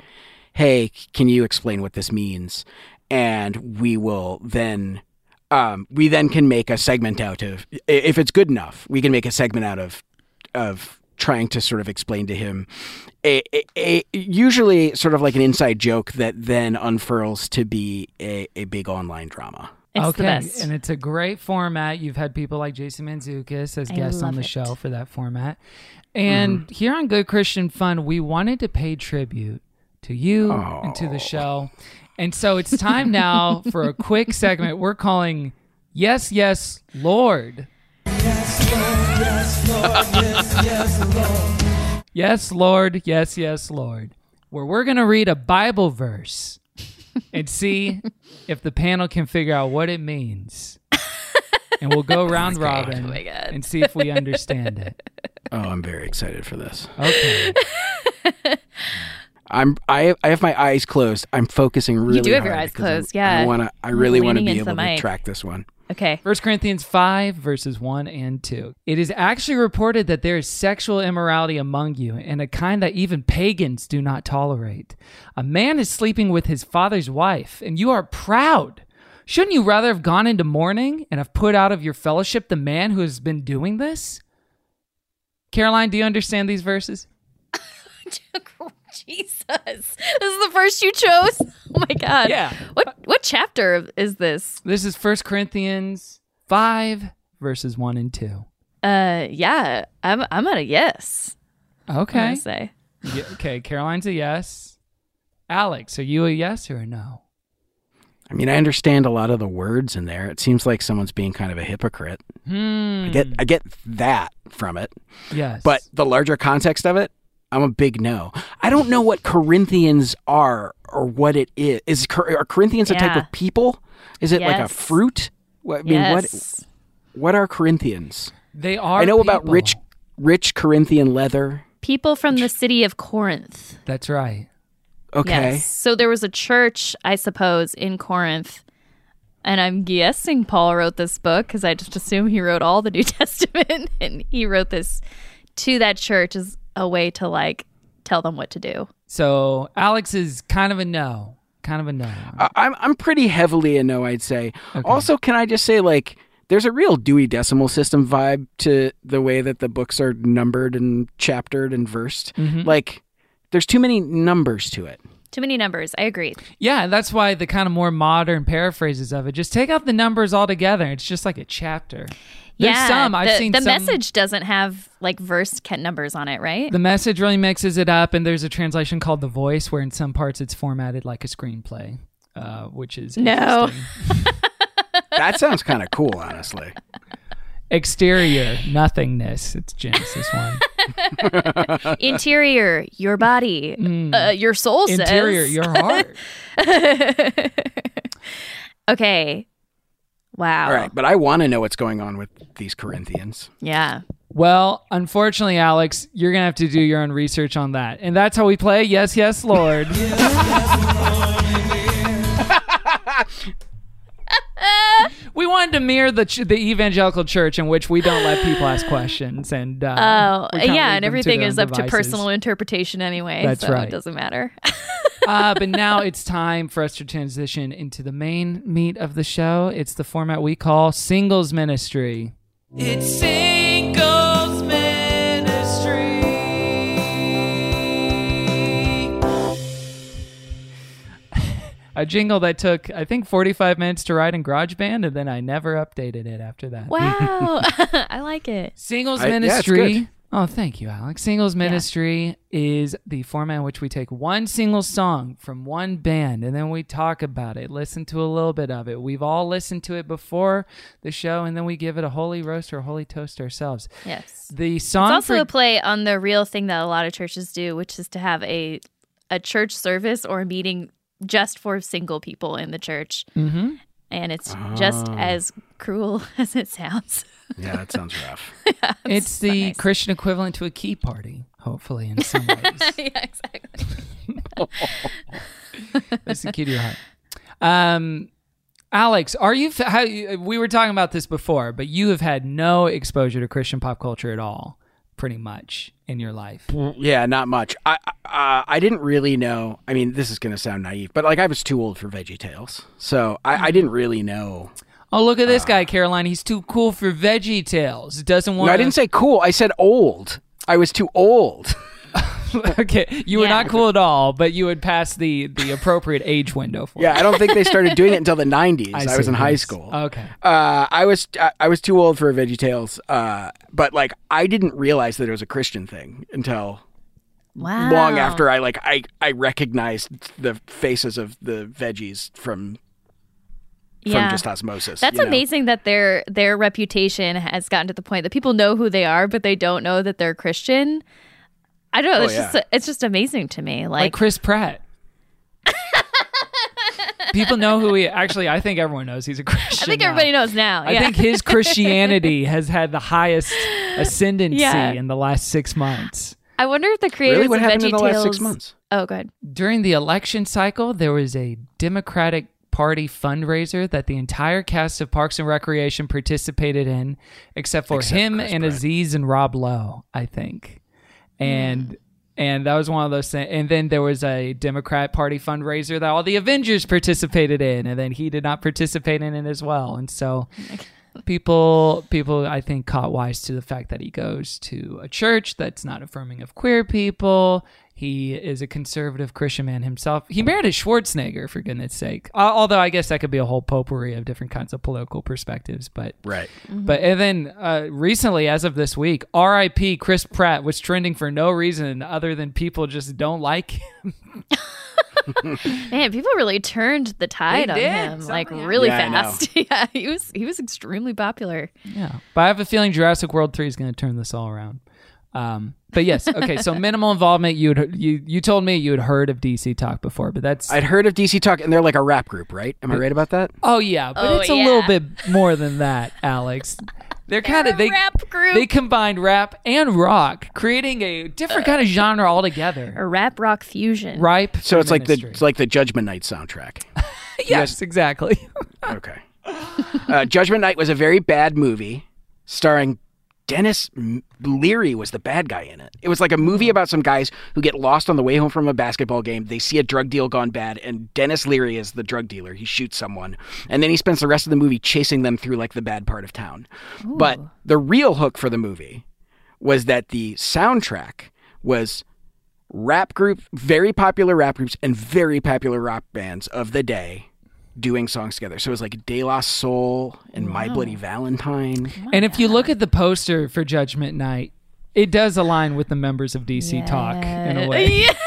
hey can you explain what this means? And we will then um, we then can make a segment out of if it's good enough we can make a segment out of of trying to sort of explain to him a, a, a usually sort of like an inside joke that then unfurls to be a, a big online drama
It's
okay,
the best.
and it's a great format. You've had people like Jason Mantzoukas as
I
guests on the
it.
show for that format. And mm-hmm. here on Good Christian Fun, we wanted to pay tribute to you and to the oh. show. And so it's time <laughs> now for a quick segment we're calling Yes, Yes, Lord. Yes, Lord. Yes, Lord. yes, yes, Lord. Where we're going to read a Bible verse and see <laughs> if the panel can figure out what it means. And we'll go <laughs> round robin
Oh
and see if we understand it. <laughs>
oh i'm very excited for this
Okay.
i'm i, I have my eyes closed i'm focusing really You
do have your eyes
because I'm-
closed, yeah.
i want to i really want to be able to
mic.
track this one
Okay.
1 Corinthians 5, verses 1 and 2. It is actually reported that there is sexual immorality among you, and a kind that even pagans do not tolerate. A man is sleeping with his father's wife, and you are proud. Shouldn't you rather have gone into mourning and have put out of your fellowship the man who has been doing this? Caroline, do you understand these verses? <laughs> <laughs>
Jesus. This is the first you chose? <laughs> Oh my god.
Yeah.
What what chapter is this?
This is 1 Corinthians 5, verses 1 and 2.
Uh yeah, I'm I'm at a yes.
Okay.
gonna say.
Yeah, okay, Caroline's a yes. Alex, are you a yes or a no?
i mean i understand a lot of the words in there it seems like someone's being kind of a hypocrite
Hmm.
i get i get that from it
Yes.
But the larger context of it, I'm a big no. I don't know what Corinthians are or what it is. Is are Corinthians a type of people? Is it like a fruit? What, I mean,
yes.
what what are Corinthians?
they are
I know about rich rich Corinthian leather.
People from the city of Corinth.
That's right.
Okay.
Yes. So there was a church, I suppose, in Corinth. And I'm guessing Paul wrote this book because I just assume he wrote all the New <laughs> Testament. And he wrote this to that church as a way to like tell them what to do.
So Alex is kind of a no. Kind of a no.
I- I'm I'm pretty heavily a no, I'd say. Also, can I just say like there's a real Dewey Decimal System vibe to the way that the books are numbered and chaptered and versed.
Mm-hmm.
Like there's too many numbers to it.
Too many numbers. I agree.
yeah, that's why the kind of more modern paraphrases of it just take out the numbers altogether. It's just like a chapter. There's
yeah.
some I've
the,
seen
the
some-
message doesn't have like verse ca- numbers on it, right?
The message really mixes it up, and there's a translation called The Voice, where in some parts it's formatted like a screenplay, uh, which is
No. <laughs>
That sounds kind of cool, honestly.
Exterior nothingness. It's Genesis one. <laughs>
Interior, your body, uh, your soul says.
Mm. Interior, your heart. <laughs>
Okay. Wow.
All right, but I want to know what's going on with these Corinthians.
Yeah.
Well, unfortunately, Alex, you're gonna have to do your own research on that, and that's how we play. Yes, yes, Lord. <laughs> <laughs> we wanted to mirror the ch- the evangelical church in which we don't let people ask questions, and uh,
Oh, yeah, and everything is
own
up to personal interpretation anyway.
That's
so
right.
It doesn't matter. <laughs>
uh, but now it's time for us to transition into the main meat of the show. It's the format we call singles ministry. It's singles A jingle that took, I think, 45 minutes to write in GarageBand, and then I never updated it after that.
wow. <laughs> <laughs> I like it.
Singles
I- yeah, it's
ministry.
good.
Oh, thank you, Alex. Singles ministry is the format in which we take one single song from one band and then we talk about it, listen to a little bit of it. We've all listened to it before the show and then we give it a holy roast or a holy toast ourselves.
Yes.
The song
It's also
for
a play on the real thing that a lot of churches do, which is to have a a church service or a meeting just for single people in the church.
Mhm.
And it's just
Ah.
as cruel <laughs> as it sounds.
Yeah, that sounds rough. <laughs>
it's the Christian equivalent to a key party, hopefully in some <laughs> ways.
yeah, exactly.
That's the key to your heart. Um, Alex, are you? How, we were talking about this before, but you have had no exposure to Christian pop culture at all, pretty much in your life.
Yeah, not much. I uh, I didn't really know. I mean, this is going to sound naive, but like I was too old for Veggie Tales, so I, I didn't really know.
Oh, look at this guy, Caroline. He's too cool for Veggie Tales. Doesn't want.
No, I didn't say cool. I said old. I was too old. <laughs> <laughs>
okay, you were
Yeah.
not cool at all, but you had passed the the appropriate age window for.
Yeah, I don't think they started doing it until the <laughs> '90s. I,
see,
was in high
yes.
school.
Okay.
Uh, I was I, I was too old for Veggie Tales, uh, but like I didn't realize that it was a Christian thing until
Wow.
long after I like I I recognized the faces of the veggies from from
Yeah.
just osmosis.
That's
you know?
amazing that their their reputation has gotten to the point that people know who they are, but they don't know that they're Christian. I don't know.
Oh,
it's
yeah.
just it's just amazing to me.
like
Like,
Chris Pratt. <laughs> People know who he. Actually, I think everyone knows he's a Christian.
I think
now.
everybody knows now.
I
yeah.
think his Christianity <laughs> has had the highest ascendancy
Yeah.
in the last six months.
I wonder if the creators
Really, what
of
happened in the last six months?
Oh, good.
During the election cycle, there was a Democratic Party fundraiser that the entire cast of Parks and Recreation participated in, except for
Except
him
Chris
and
Pratt.
Aziz and Rob Lowe, I think. And and that was one of those things. And then there was a Democrat Party fundraiser that all the Avengers participated in, and then he did not participate in it as well. And so <laughs> people people I think caught wise to the fact that he goes to a church that's not affirming of queer people. He is a conservative Christian man himself. He married a Schwarzenegger for goodness sake. Uh, although I guess that could be a whole potpourri of different kinds of political perspectives, but
Right.
but and then uh, recently, as of this week, R.I.P. Chris Pratt was trending for no reason other than people just don't like him. <laughs>
Man, people really turned the tide on
did.
him like
Something
really
Yeah,
fast. <laughs> yeah, he was he was extremely popular.
Yeah, but I have a feeling Jurassic World Three is going to turn this all around. Um, but yes, <laughs> okay. So minimal involvement. You you you told me you had heard of DC Talk before, but that's
I'd heard of DC Talk, and they're like a rap group, right? Am I right about that?
oh yeah, but
Oh,
it's a little bit more than that, Alex. They're kind of they
rap group.
they combined rap and rock, creating a different kind of genre altogether.
A rap rock fusion.
Ripe.
So
for
it's like the it's like the Judgment Night soundtrack. <laughs>
yes, exactly. <laughs>
Okay. Uh, Judgment Night was a very bad movie starring Denis Leary was the bad guy in it. It was like a movie mm. about some guys who get lost on the way home from a basketball game. They see a drug deal gone bad, and Denis Leary is the drug dealer. He shoots someone, and then he spends the rest of the movie chasing them through like the bad part of town. But the real hook for the movie was that the soundtrack was rap group, very popular rap groups and very popular rock bands of the day doing songs together. So it was like De La Soul and My Bloody Valentine.
And if you look at the poster for Judgment Night, it does align with the members of DC Talk in a way. <laughs>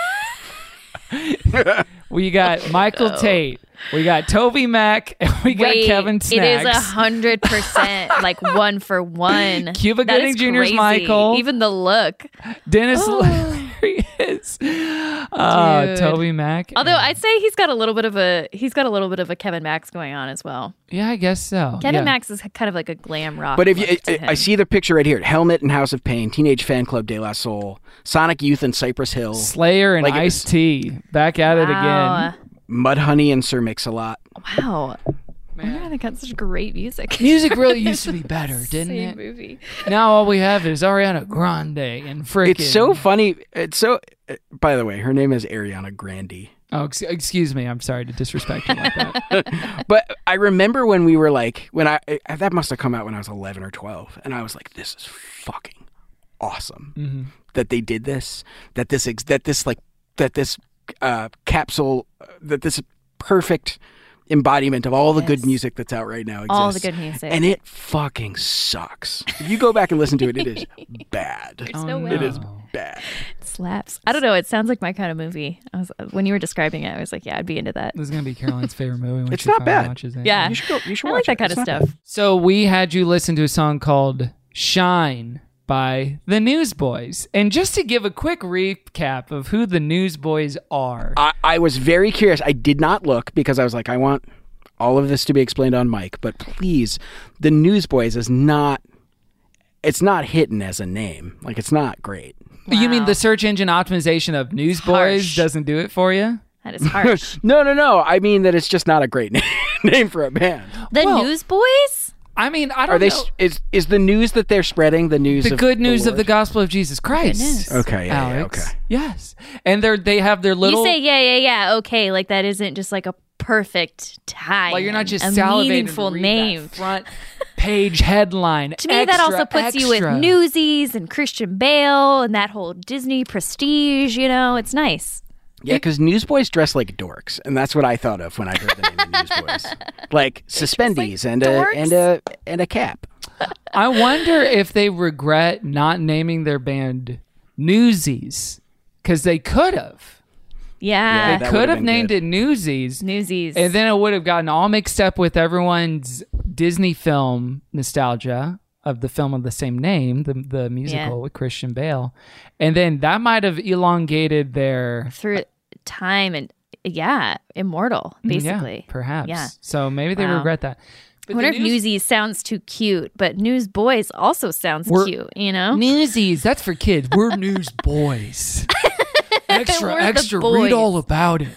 <laughs> we got Michael Tait, we got TobyMac, <laughs> and we got
Wait,
Kevin
it is
Snacks.
a hundred percent like one for one.
Cuba
That
Gooding Jr.'s
crazy.
Michael.
Even the look.
Denis oh. Leary is. <laughs> Oh,
Dude.
TobyMac.
Although I'd say he's got a little bit of a he's got a little bit of a Kevin Max going on as well.
yeah, I guess so.
Kevin
yeah.
Max is kind of like a glam rock.
But if you, I, I see the picture right here: Helmet and House of Pain, Teenage Fanclub De La Soul, Sonic Youth and Cypress Hill,
Slayer and
Like it
Ice T back at it
Wow.
again.
Mudhoney and Sir Mix-a-Lot.
Wow. Oh Man, they got such great music. <laughs>
Music really used to be <laughs> better, didn't
Same
it?
movie.
Now all we have is Ariana Grande and freaking.
It's so funny. It's so. By the way, her name is Ariana Grande.
Oh, ex- excuse me. I'm sorry to disrespect you like that. <laughs> <laughs>
But I remember when we were like, when I I- that must have come out when I was 11 or 12, and I was like, this is fucking awesome
Mm-hmm.
that they did this, that this ex- that this like that this uh, capsule, uh, that this perfect embodiment of all the good music that's out right now exists.
All the good music.
And it fucking sucks. If you go back and listen to it, it is <laughs> bad.
There's no way.
It is bad.
It slaps. I don't know. It sounds like my kind of movie. I was when you were describing it, I was like, yeah, I'd be into that.
This is gonna be Caroline's favorite movie when
It's
she
not
finally
bad.
watches it.
Yeah,
You should go. You should
I
watch
like that
it.
kind of
It's not
stuff.
bad.
So we had you listen to a song called "Shine" by the Newsboys, and just to give a quick recap of who the Newsboys are.
I, I was very curious. I did not look because I was like, I want all of this to be explained on mic. But please, the Newsboys is not. It's not hidden as a name. Like it's not great.
You mean the search engine optimization of Newsboys doesn't do it for you?
That is harsh. <laughs>
No, no, no. I mean that it's just not a great <laughs> name, name for a band.
the
Well-
Newsboys.
I mean, I don't
Are they?
know.
Is is the news that they're spreading the news?
the
of
good news of the gospel of Jesus Christ.
news.
Okay, yeah, yeah,
Alex.
okay.
Yes, and they're they have their little.
you say yeah, yeah, yeah. Okay, like that isn't just like a perfect tie.
like you're not just
a
salivating
meaningful
to read
name.
that front page headline. <laughs>
To me, that also puts you with. Newsies and Christian Bale and that whole Disney prestige. You know, it's nice.
Yeah, because newsboys dress like dorks, and that's what I thought of when I heard the name of newsboys. <laughs> Like suspendies and a and a and a cap.
I wonder if they regret not naming their band Newsies because they could have.
Yeah,
That
Could
would've
named
good.
it Newsies.
Newsies.
And then it would have gotten all mixed up with everyone's Disney film nostalgia of the film of the same name, the the musical
Yeah.
with Christian Bale. And then that might have elongated their
through time and yeah, immortal mm, basically.
Yeah, perhaps.
Yeah.
So maybe they
Wow.
regret that.
I wonder
the
if
news-
Newsies sounds too cute, but Newsboys also sounds
We're-
cute. You know,
Newsies, that's for kids. We're <laughs> news boys. <laughs> extra, extra, read all about it.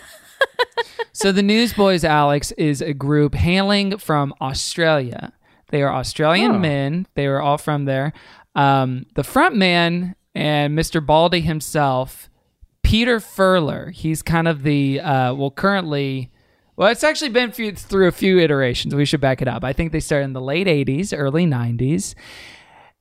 <laughs> so the Newsboys, Alex, is a group hailing from Australia. They are Australian men. They are all from there. Um, the front man and Mr. Baldy himself, Peter Furler. He's kind of the uh, well, currently. Well, it's actually been through a few iterations. We should back it up. I think they started in the late 80s, early 90s.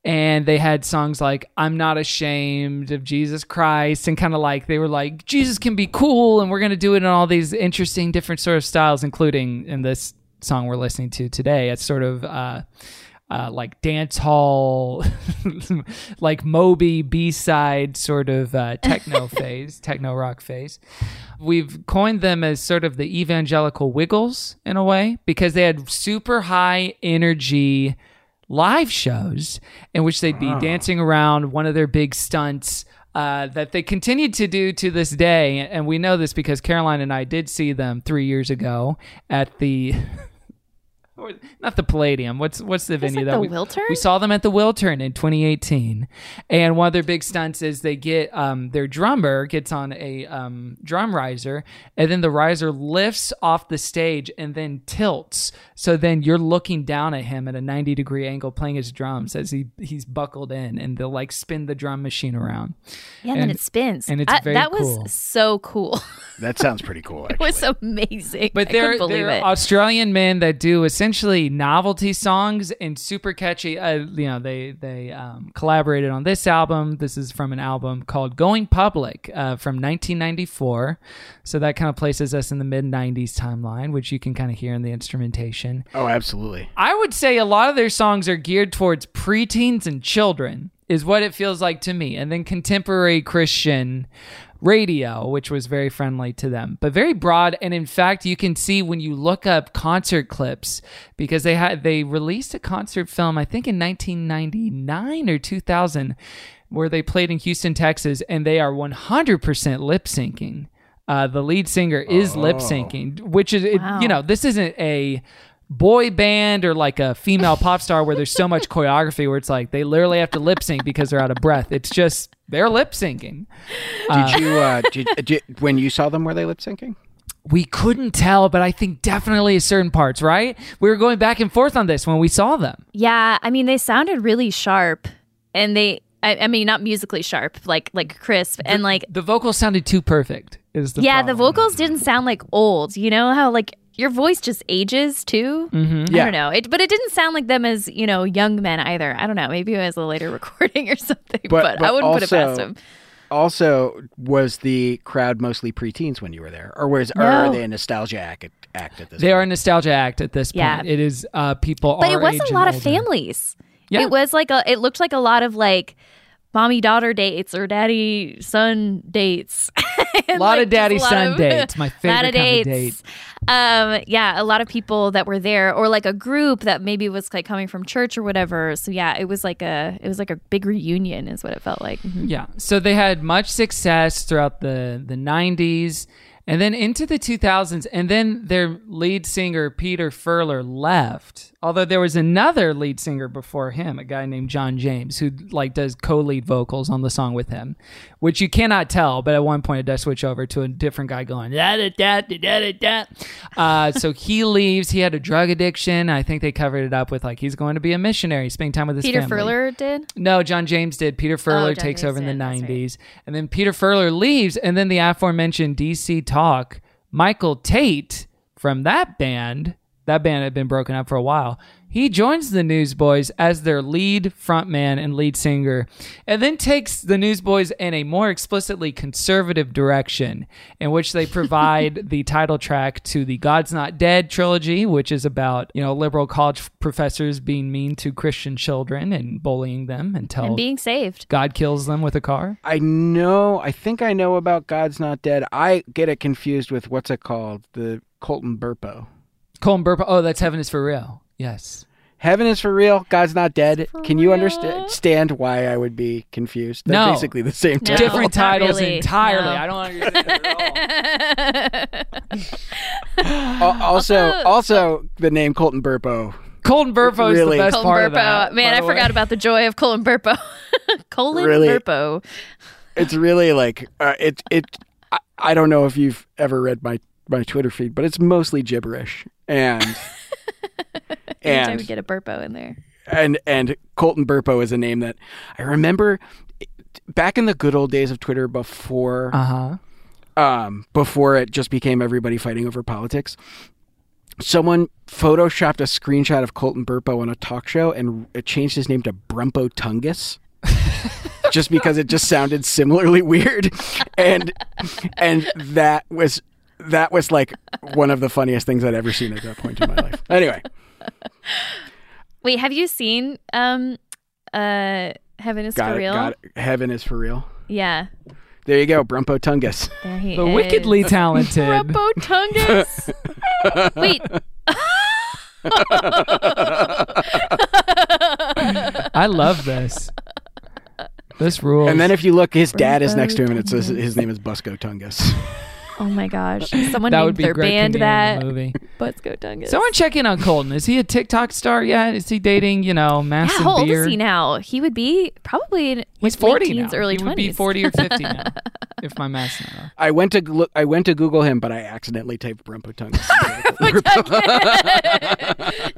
And they had songs like I'm Not Ashamed of Jesus Christ, and kind of like they were like, Jesus can be cool, and we're going to do it in all these interesting, different sort of styles, including in this song we're listening to today. It's sort of uh, uh, like dance hall, <laughs> like Moby B side sort of uh, techno <laughs> phase, techno rock phase. We've coined them as sort of the evangelical wiggles in a way because they had super high energy live shows in which they'd be dancing around one of their big stunts. Uh, that they continued to do to this day, and we know this because Caroline and I did see them three years ago at the <laughs> or not the Palladium. What's what's the venue
like
that
the
we
Wiltern?
We saw them at the Wiltern in 2018, and one of their big stunts is they get um, their drummer gets on a um, drum riser, and then the riser lifts off the stage and then tilts. So then you're looking down at him at a 90 degree angle playing his drums as he he's buckled in, and they'll like spin the drum machine around.
yeah, and, then it spins,
and it's
I-
very
that
cool.
was so cool.
That sounds pretty cool. <laughs>
it was amazing.
But
I
they're,
couldn't believe
they're
it.
Australian men that do essentially novelty songs and super catchy. Uh, you know, they they um, collaborated on this album. This is from an album called "Going Public" uh, from 1994. So that kind of places us in the mid 90s timeline, which you can kind of hear in the instrumentation.
oh, absolutely.
I would say a lot of their songs are geared towards preteens and children, is what it feels like to me. And then contemporary Christian radio, which was very friendly to them, but very broad. And in fact, you can see when you look up concert clips because they had they released a concert film, I think in 1999 or 2000, where they played in Houston, Texas, and they are 100% lip syncing. Uh, the lead singer is lip syncing, which is, it,
Wow.
you know, this isn't a boy band or like a female pop star where there's so much <laughs> choreography where it's like they literally have to lip sync because they're out of breath. It's just they're lip syncing.
Did you uh, did, did, when you saw them were they lip syncing?
We couldn't tell, but I think definitely certain parts, right? We were going back and forth on this when we saw them.
yeah, I mean, they sounded really sharp, and they. I, I mean, not musically sharp, like like crisp, and like
The vocals sounded too perfect. Is the
yeah, the vocals didn't sound like old. You know how like your voice just ages too. Mm-hmm. I don't know, it, but it didn't sound like them as you know young men either. I don't know. Maybe it was a later <laughs> recording or something, but, I wouldn't put it past them.
also was the crowd mostly preteens when you were there, or was or
No.
are they a nostalgia act, act at this?
They
point?
are a nostalgia act at this point.
Yeah.
It is uh, people.
But
our
it was
age
a lot of
older.
families.
Yeah.
It was like a it looked like a lot of like mommy daughter dates or daddy son dates. <laughs>
A lot of daddy son dates. <laughs> My favorite
lot of
kind of
dates. Um, yeah, a lot of people that were there, or like a group that maybe was like coming from church or whatever. So yeah, it was like a it was like a big reunion, is what it felt like. Mhm.
Yeah. So they had much success throughout the the 90s and then into the 2000s and then their lead singer Peter Furler left. Although there was another lead singer before him, a guy named John James who like does co-lead vocals on the song with him, which you cannot tell, but at one point it does switch over to a different guy going da da da da da da. Uh, so he <laughs> leaves. He had a drug addiction. I think they covered it up with like he's going to be a missionary, spending time with his
Peter
family.
Furler did.
No, John James did. Peter Furler
Oh,
takes
James
over in the
that's right.
90s. And then Peter Furler leaves. And then the aforementioned DC Talk, Michael Tait from that band, that band had been broken up for a while. He joins the Newsboys as their lead frontman and lead singer, and then takes the Newsboys in a more explicitly conservative direction, in which they <laughs> provide the title track to the God's Not Dead trilogy, which is about you know liberal college professors being mean to Christian children and bullying them until
And being saved.
God kills them with a car.
I know. I think I know about God's Not Dead. I get it confused with what's it called? The Colton Burpo.
Colin Burpo. Oh, that's Heaven is for Real. Yes.
Heaven is for real. God's not dead. Can you
real.
understand why I would be confused? They're
No.
basically the same
No.
Different
not
titles
really.
entirely.
No.
I don't understand it at all. <laughs>
Al- also, also the name Colton Burpo.
Colton Burpo is
Really?
the best
Colin
part
Burpo.
of that.
Man, I
the
forgot about the joy of Colton Burpo. <laughs> Colton
Really?
Burpo.
It's really like uh, it. It. I, I don't know if you've ever read my my Twitter feed, but it's mostly gibberish and <laughs>
Anytime
and
we get a Burpo in there.
and and Colton Burpo is a name that I remember back in the good old days of Twitter before
Uh huh.
um, before it just became everybody fighting over politics. Someone photoshopped a screenshot of Colton Burpo on a talk show and it changed his name to Brumpo Tungus. <laughs> just because it just sounded similarly weird. And and that was that was like one of the funniest things I'd ever seen at that point in my life. Anyway, <laughs>
Wait, have you seen um uh Heaven is
got
for
it,
real?
got it. Heaven is for real.
Yeah.
There you go, Brumpo Tungus.
There he
The
is.
wickedly <laughs> talented.
Burpo Tungus. <laughs> Wait.
I love this. This rules.
And then if you look, his dad is next to him and it says his name is Busco Tungus.
Oh my gosh. <laughs> Someone
that
named
would be
their
Greg
band
Kinnear in
that.
the movie. <laughs>
Let's go Tungus.
Someone check in on Colton. Is he a TikTok star yet? Is he dating, you know,
yeah,
Mass
how old
beer?
is he now? He would be probably in
He's
like, late
40
teens,
now.
early
he
20s.
would be 40 or 50 now, <laughs> if my math's not off.
I went to look. I went to Google him, but I accidentally typed Brumpo Tungus.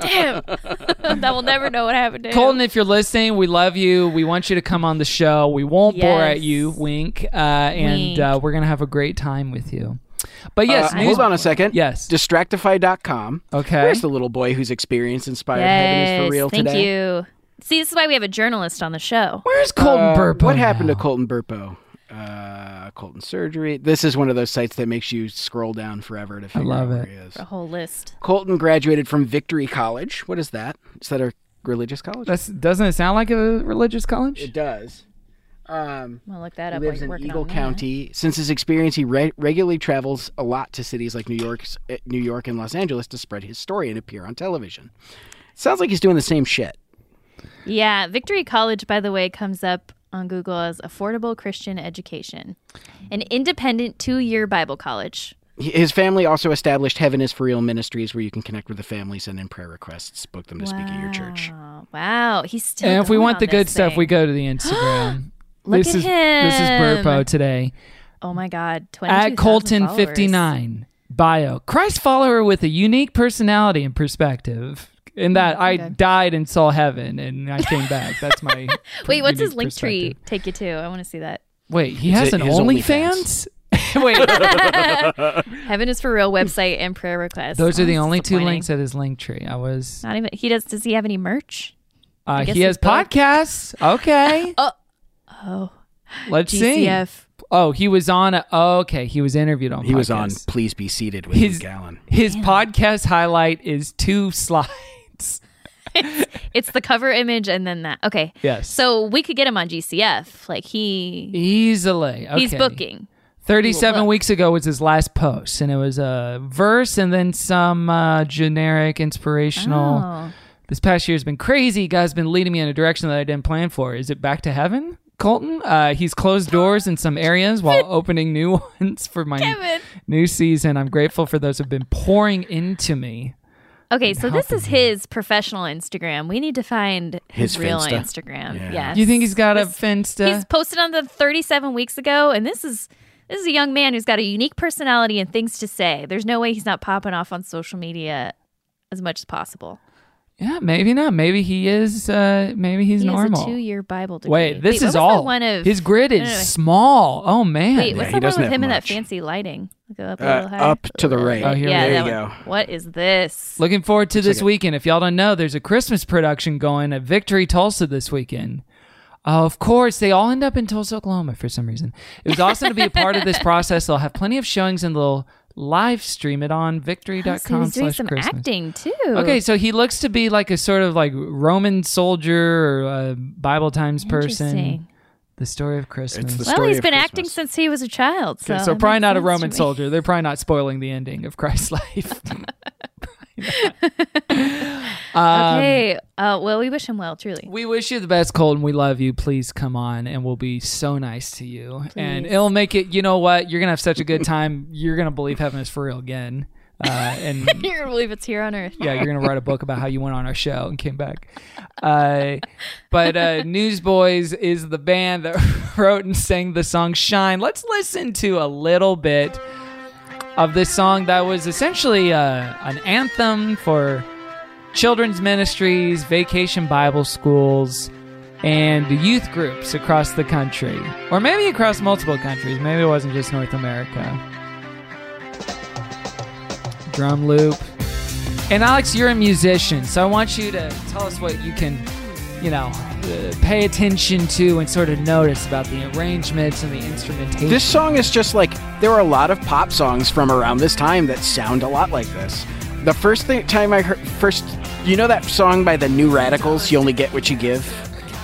Damn. that will never know what happened to him.
Colton, if you're listening, we love you. We want you to come on the show. We won't bore at you, wink, uh, and
Wink.
Uh, we're gonna have a great time with you. But yes,
Uh,
news-
hold on a second.
Yes.
Distractify.com.
Okay.
Where's the little boy whose experience inspired Heaven is for real
thank
today?
you. See, this is why we have a journalist on the show.
Where's Colton
Uh,
Burpo?
What happened to? Colton Burpo? Uh, Colton surgery. This is one of those sites that makes you scroll down forever to figure
love
out where
it.
he is.
A whole list.
Colton graduated from Victory College. What is that? Is that a religious college?
That's, doesn't it sound like a religious college?
it does. Um,
I'm gonna look that up.
lives
while
in
you're working
Eagle
on that.
County. Since his experience, he re- regularly travels a lot to cities like New York, eh, New York, and Los Angeles to spread his story and appear on television. Sounds like he's doing the same shit.
Yeah, Victory College, by the way, comes up on Google as affordable Christian education, an independent two-year Bible college.
His family also established Heaven is for Real Ministries, where you can connect with the family, send in prayer requests, book them to speak at your church.
Wow, wow, he's still.
And if we want the good
this
stuff, we go to the Instagram. <gasps> <laughs>
Look
this
at
is this is Burpo today
Oh my God, twenty
at Colton fifty nine bio. Christ follower with a unique personality and perspective. In that I
Okay.
died and saw heaven and I came <laughs> back. That's my <laughs>
Wait, what's his link tree take you to? I want to see that.
Wait, he
Is
has
it
an
his
OnlyFans? <laughs> Wait,
Heaven is for real website and prayer requests.
those are the only two links at his link tree. I was.
Not even. He does. Does he have any merch?
Uh, he has podcasts. Okay,
Oh,
let's see.
GCF
Oh, he was on. A, oh, okay, he was interviewed on.
He was on. Please Be Seated with
His
Luke Gallen.
his podcast highlight is two slides. <laughs>
It's the cover image and then that. Okay.
Yes.
So we could get him on GCF. Like he
Easily,
he's booking.
Thirty-seven
Look.
weeks ago was his last post, and it was a verse and then some uh, generic inspirational.
Oh.
This past year has been crazy. God's been leading me in a direction that I didn't plan for. Is it back to heaven, Colton? Uh, he's closed doors in some areas while <laughs> opening new <laughs> ones for my
Kevin.
new season. I'm grateful for those who've been pouring into me.
Okay, so this is his professional Instagram. We need to find his,
His
real
Finsta.
Instagram.
Yeah.
Yes.
You think he's got a
This-
Finsta?
He's posted on the 37 weeks ago, and this is this is a young man who's got a unique personality and things to say. There's no way he's not popping off on social media as much as possible.
Yeah, maybe not. Maybe he is. Uh, maybe he's
he
normal.
two-year Bible degree.
Wait, this
what
is
was the
all.
one of
His grid is
No, no, no.
small. Oh man.
Wait, what's
he
the one with
have
him and that fancy lighting? Go up a
Uh,
little
up to the right.
Oh, here
yeah,
we
that
go.
one. What is this?
Looking forward to this
like a-
weekend. If y'all don't know, there's a Christmas production going at Victory Tulsa this weekend. of course, they all end up in Tulsa, Oklahoma for some reason. It was awesome to be a part of this <laughs> process. They'll have plenty of showings and they'll live stream it on
Oh, so
victory.com
he's doing
slash
some
Christmas.
acting too.
Okay, so he looks to be like a sort of like Roman soldier or a Bible Times person. The story of Christmas.
the
Well, he's been
Christmas.
acting since he was a child. So,
Okay, so probably not a Roman soldier. They're probably not spoiling the ending of Christ's <laughs> life. <laughs> Um,
Okay. Uh, well, we wish him well, truly.
We wish you the best, Colton. We love you. Please come on, and we'll be so nice to you. And it'll make it. You know what? You're gonna have such a good time. You're gonna believe heaven is for real again. Uh, and <laughs>
You're gonna believe it's here on Earth.
yeah, you're gonna write a book about how you went on our show and came back. Uh, but uh, Newsboys is the band that <laughs> wrote and sang the song "Shine." Let's listen to a little bit of this song that was essentially uh, an anthem for children's ministries, vacation Bible schools, and youth groups across the country, or maybe across multiple countries. Maybe it wasn't just North America. Drum loop. And Alex, you're a musician, so I want you to tell us what you can, you know, pay attention to and sort of notice about the arrangements and the instrumentation.
This song is just like there are a lot of pop songs from around this time that sound a lot like this. The first thing, time I heard first, you know that song by the New Radicals, "You Only Get What You Give."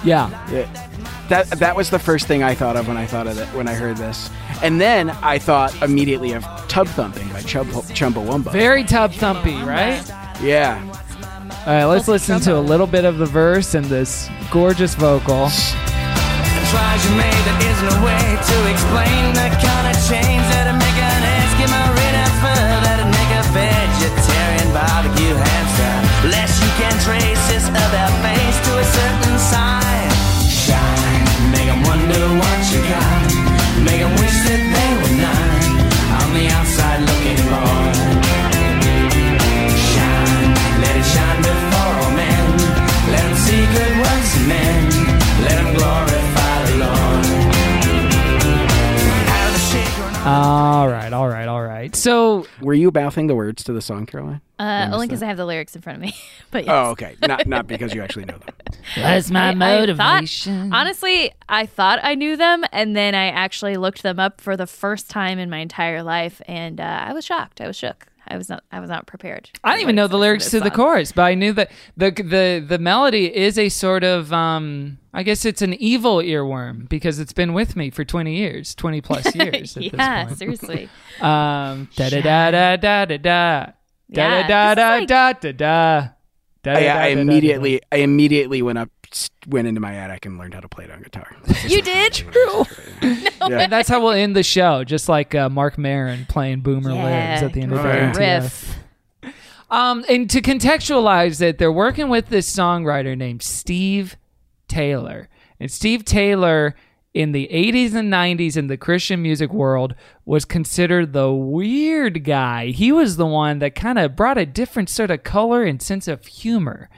yeah.
Yeah. That that was the first thing I thought of when I thought of it when I heard this, and then I thought immediately of "Tub Thumping" by Chub Chumbawamba.
Very tub thumpy, right?
yeah,
All right, let's listen to a little bit of the verse and this gorgeous vocal.
You made, there isn't a way to explain the kind of change All
right, all right, all right. So,
were you mouthing the words to the song, Caroline?
Uh, only because I have the lyrics in front of me. <laughs> but yes.
Oh, okay. Not not because you actually know them. <laughs>
that's my
I- I
motivation.
thought- honestly, I thought I knew them, and then I actually looked them up for the first time in my entire life, and uh, I was shocked. I was shook. I was not. I was not prepared.
I didn't even know the lyrics to the chorus, but I knew that the the the melody is a sort of um I guess it's an evil earworm because it's been with me for 20 years, 20 plus <laughs> years at
yeah,
this
seriously. <laughs>
Um da da da da da da da da da da da da da da.
I, I immediately I immediately went up went into my attic and learned how to play it on guitar. <laughs>
You did?
True. <laughs>
Yeah.
And that's how we'll end the show, just like uh, Marc Maron playing Boomer Lives at the end of the
Right.
Riff.
Um, and to contextualize it, they're working with this songwriter named Steve Taylor. And Steve Taylor in the 80s and 90s in the Christian music world was considered the weird guy. He was the one that kind of brought a different sort of color and sense of humor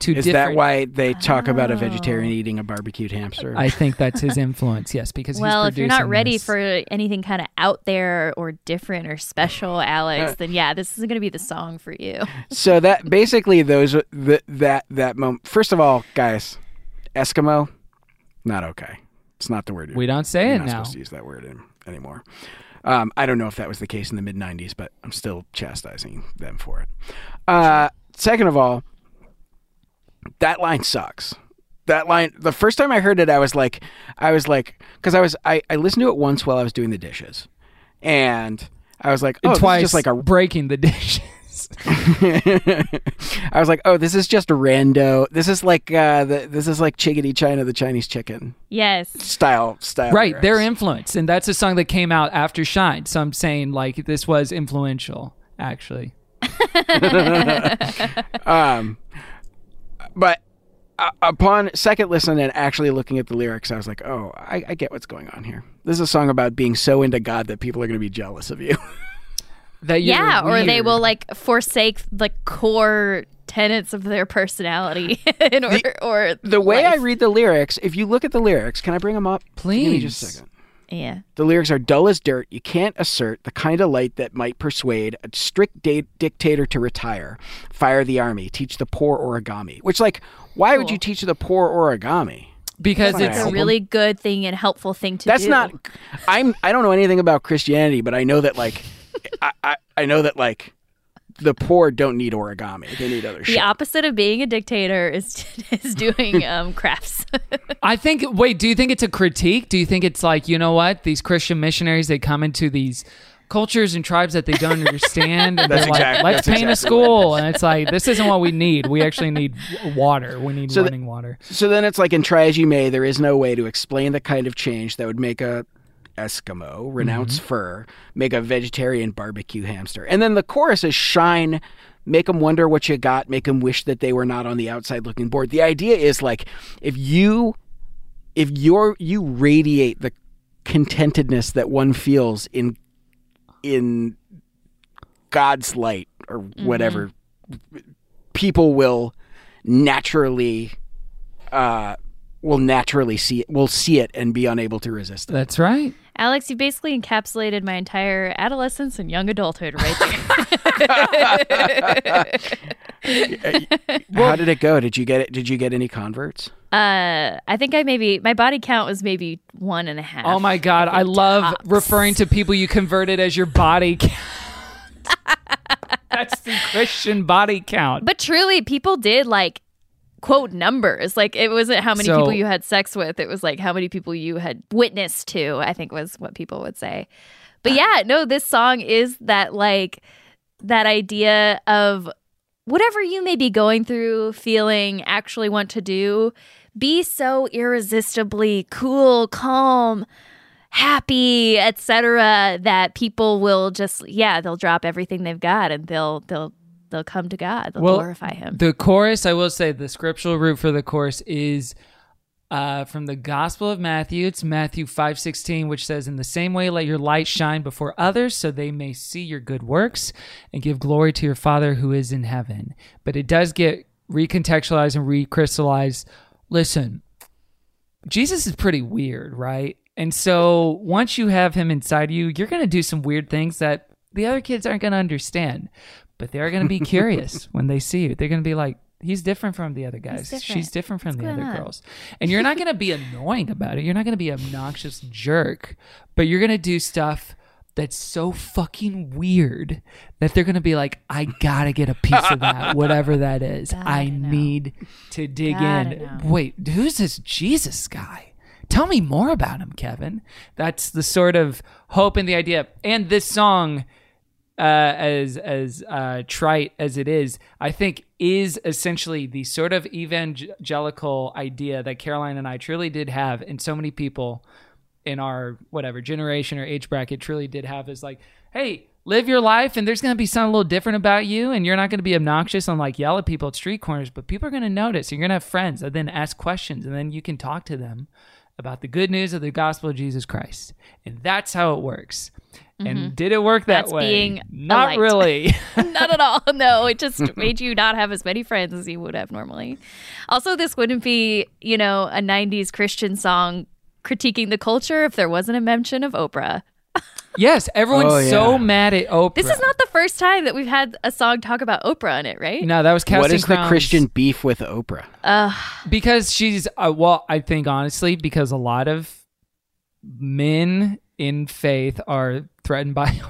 to
Is
different
that why they talk about a vegetarian eating a barbecued hamster?
I think that's his influence, yes, because
Well,
he's
if you're not ready
this.
for anything kind of out there or different or special, Alex, then yeah, this isn't going to be the song for you. <laughs>
so that basically those the, that that moment. First of all, guys, Eskimo, not okay. It's not the word.
We don't say
you're
it
not
now.
supposed to use that word in, anymore. Um, I don't know if that was the case in the mid '90s, but I'm still chastising them for it. Uh, second of all, that line sucks. That line. The first time I heard it, I was like, I was like, because I was I, I listened to it once while I was doing the dishes, and I was like, oh,
And
this is
twice
just like a
breaking the dishes. <laughs> <laughs>
I was like, oh, this is just a rando. This is like uh, the, this is like Chickity China, the Chinese chicken
Yes.
style style.
right,
lyrics.
their influence, and that's a song that came out after Shine. So I'm saying like this was influential, actually. <laughs>
Um, but uh, upon second listen and actually looking at the lyrics, I was like, oh, I, I get what's going on here. This is a song about being so into God that people are going to be jealous of you. <laughs>
That you're
Yeah, or they will like forsake the core tenets of their personality <laughs> in order or
the way I read the lyrics, if you look at the lyrics, can I bring them up? Give me just a
Please.
second.
Yeah.
The lyrics are dull as dirt. You can't assert the kind of light that might persuade a strict da- dictator to retire. Fire the army. Teach the poor origami. Which, like, why would you teach the poor origami?
because it's
It's a really good thing and helpful thing to
That's
do.
That's not. I'm. I don't know anything about Christianity, but I know that like, <laughs> I, I I know that like, the poor don't need origami. They need other shit.
the
shit.
opposite of being a dictator is <laughs> is doing <laughs> um, crafts. <laughs>
I think. Wait, do you think it's a critique? Do you think it's like you know what these Christian missionaries they come into these cultures and tribes that they don't understand, and
That's
they're like,
exact-
let's
that's
paint a
exactly what it
school, and it's like this isn't what we need. We actually need water. We need
So the-
running water.
So then it's like in try as you may, there is no way to explain the kind of change that would make a Eskimo renounce fur, make a vegetarian barbecue hamster. And then the chorus is shine, make them wonder what you got, make them wish that they were not on the outside looking bored. The idea is like if you if you're you radiate the contentedness that one feels in in God's light or whatever, people will naturally uh will naturally see it will see it and be unable to resist it.
That's right.
Alex, you basically encapsulated my entire adolescence and young adulthood right there. <laughs> <laughs>
How did it go? Did you get it? Did you get any converts?
uh, I think I maybe my body count was maybe one and a half.
Oh my god, I,
think
love
tops.
referring to people you converted as your body count. <laughs> That's the Christian body count.
But truly, people did like quote numbers. Like it wasn't how many
So-
people you had sex with. It was like how many people you had witnessed to. I think was what people would say. But yeah, no, this song is that like that idea of whatever you may be going through, feeling, actually want to do, be so irresistibly cool, calm, happy, etc. that people will just yeah, they'll drop everything they've got and they'll they'll they'll come to God. They'll glorify him.
The chorus, I will say, the scriptural root for the chorus is uh, from the Gospel of Matthew. It's Matthew five sixteen, which says, "In the same way, let your light shine before others, so they may see your good works and give glory to your Father who is in heaven." But it does get recontextualized and recrystallized. Listen, Jesus is pretty weird, right? And so once you have him inside you, you're going to do some weird things that the other kids aren't going to understand, but they're going to be <laughs> curious when they see you. They're going to be like, he's different from the other guys.
different.
She's different from
What's
the other
on?"
girls. And you're not going to be annoying about it. You're not going to be an obnoxious jerk, but you're going to do stuff that's so fucking weird that they're going to be like, I got to get a piece of that, whatever <laughs> that is. I need to dig in. Wait, who's this Jesus guy? Tell me more about him, Kevin. That's the sort of hope and the idea. And this song, uh, as as uh, trite as it is, I think is essentially the sort of evangelical idea that Caroline and I truly did have, and so many people in our whatever generation or age bracket truly did have is like, hey, live your life, and there's gonna be something a little different about you, and you're not gonna be obnoxious and like yell at people at street corners, but people are gonna notice. And you're gonna have friends, and then ask questions, and then you can talk to them about the good news of the gospel of Jesus Christ, and that's how it works. And did it work that
That's
way?
being
not
light.
really. <laughs> <laughs>
not at all. No, it just made you not have as many friends as you would have normally. Also, this wouldn't be, you know, a 90s Christian song critiquing the culture if there wasn't a mention of Oprah. <laughs>
yes, everyone's
Oh, yeah.
so mad at Oprah.
This is not the first time that we've had a song talk about Oprah in it, right?
No, that was casting
what is the Christian beef with Oprah?
because she's uh, well i think honestly because a lot of men in faith are threatened by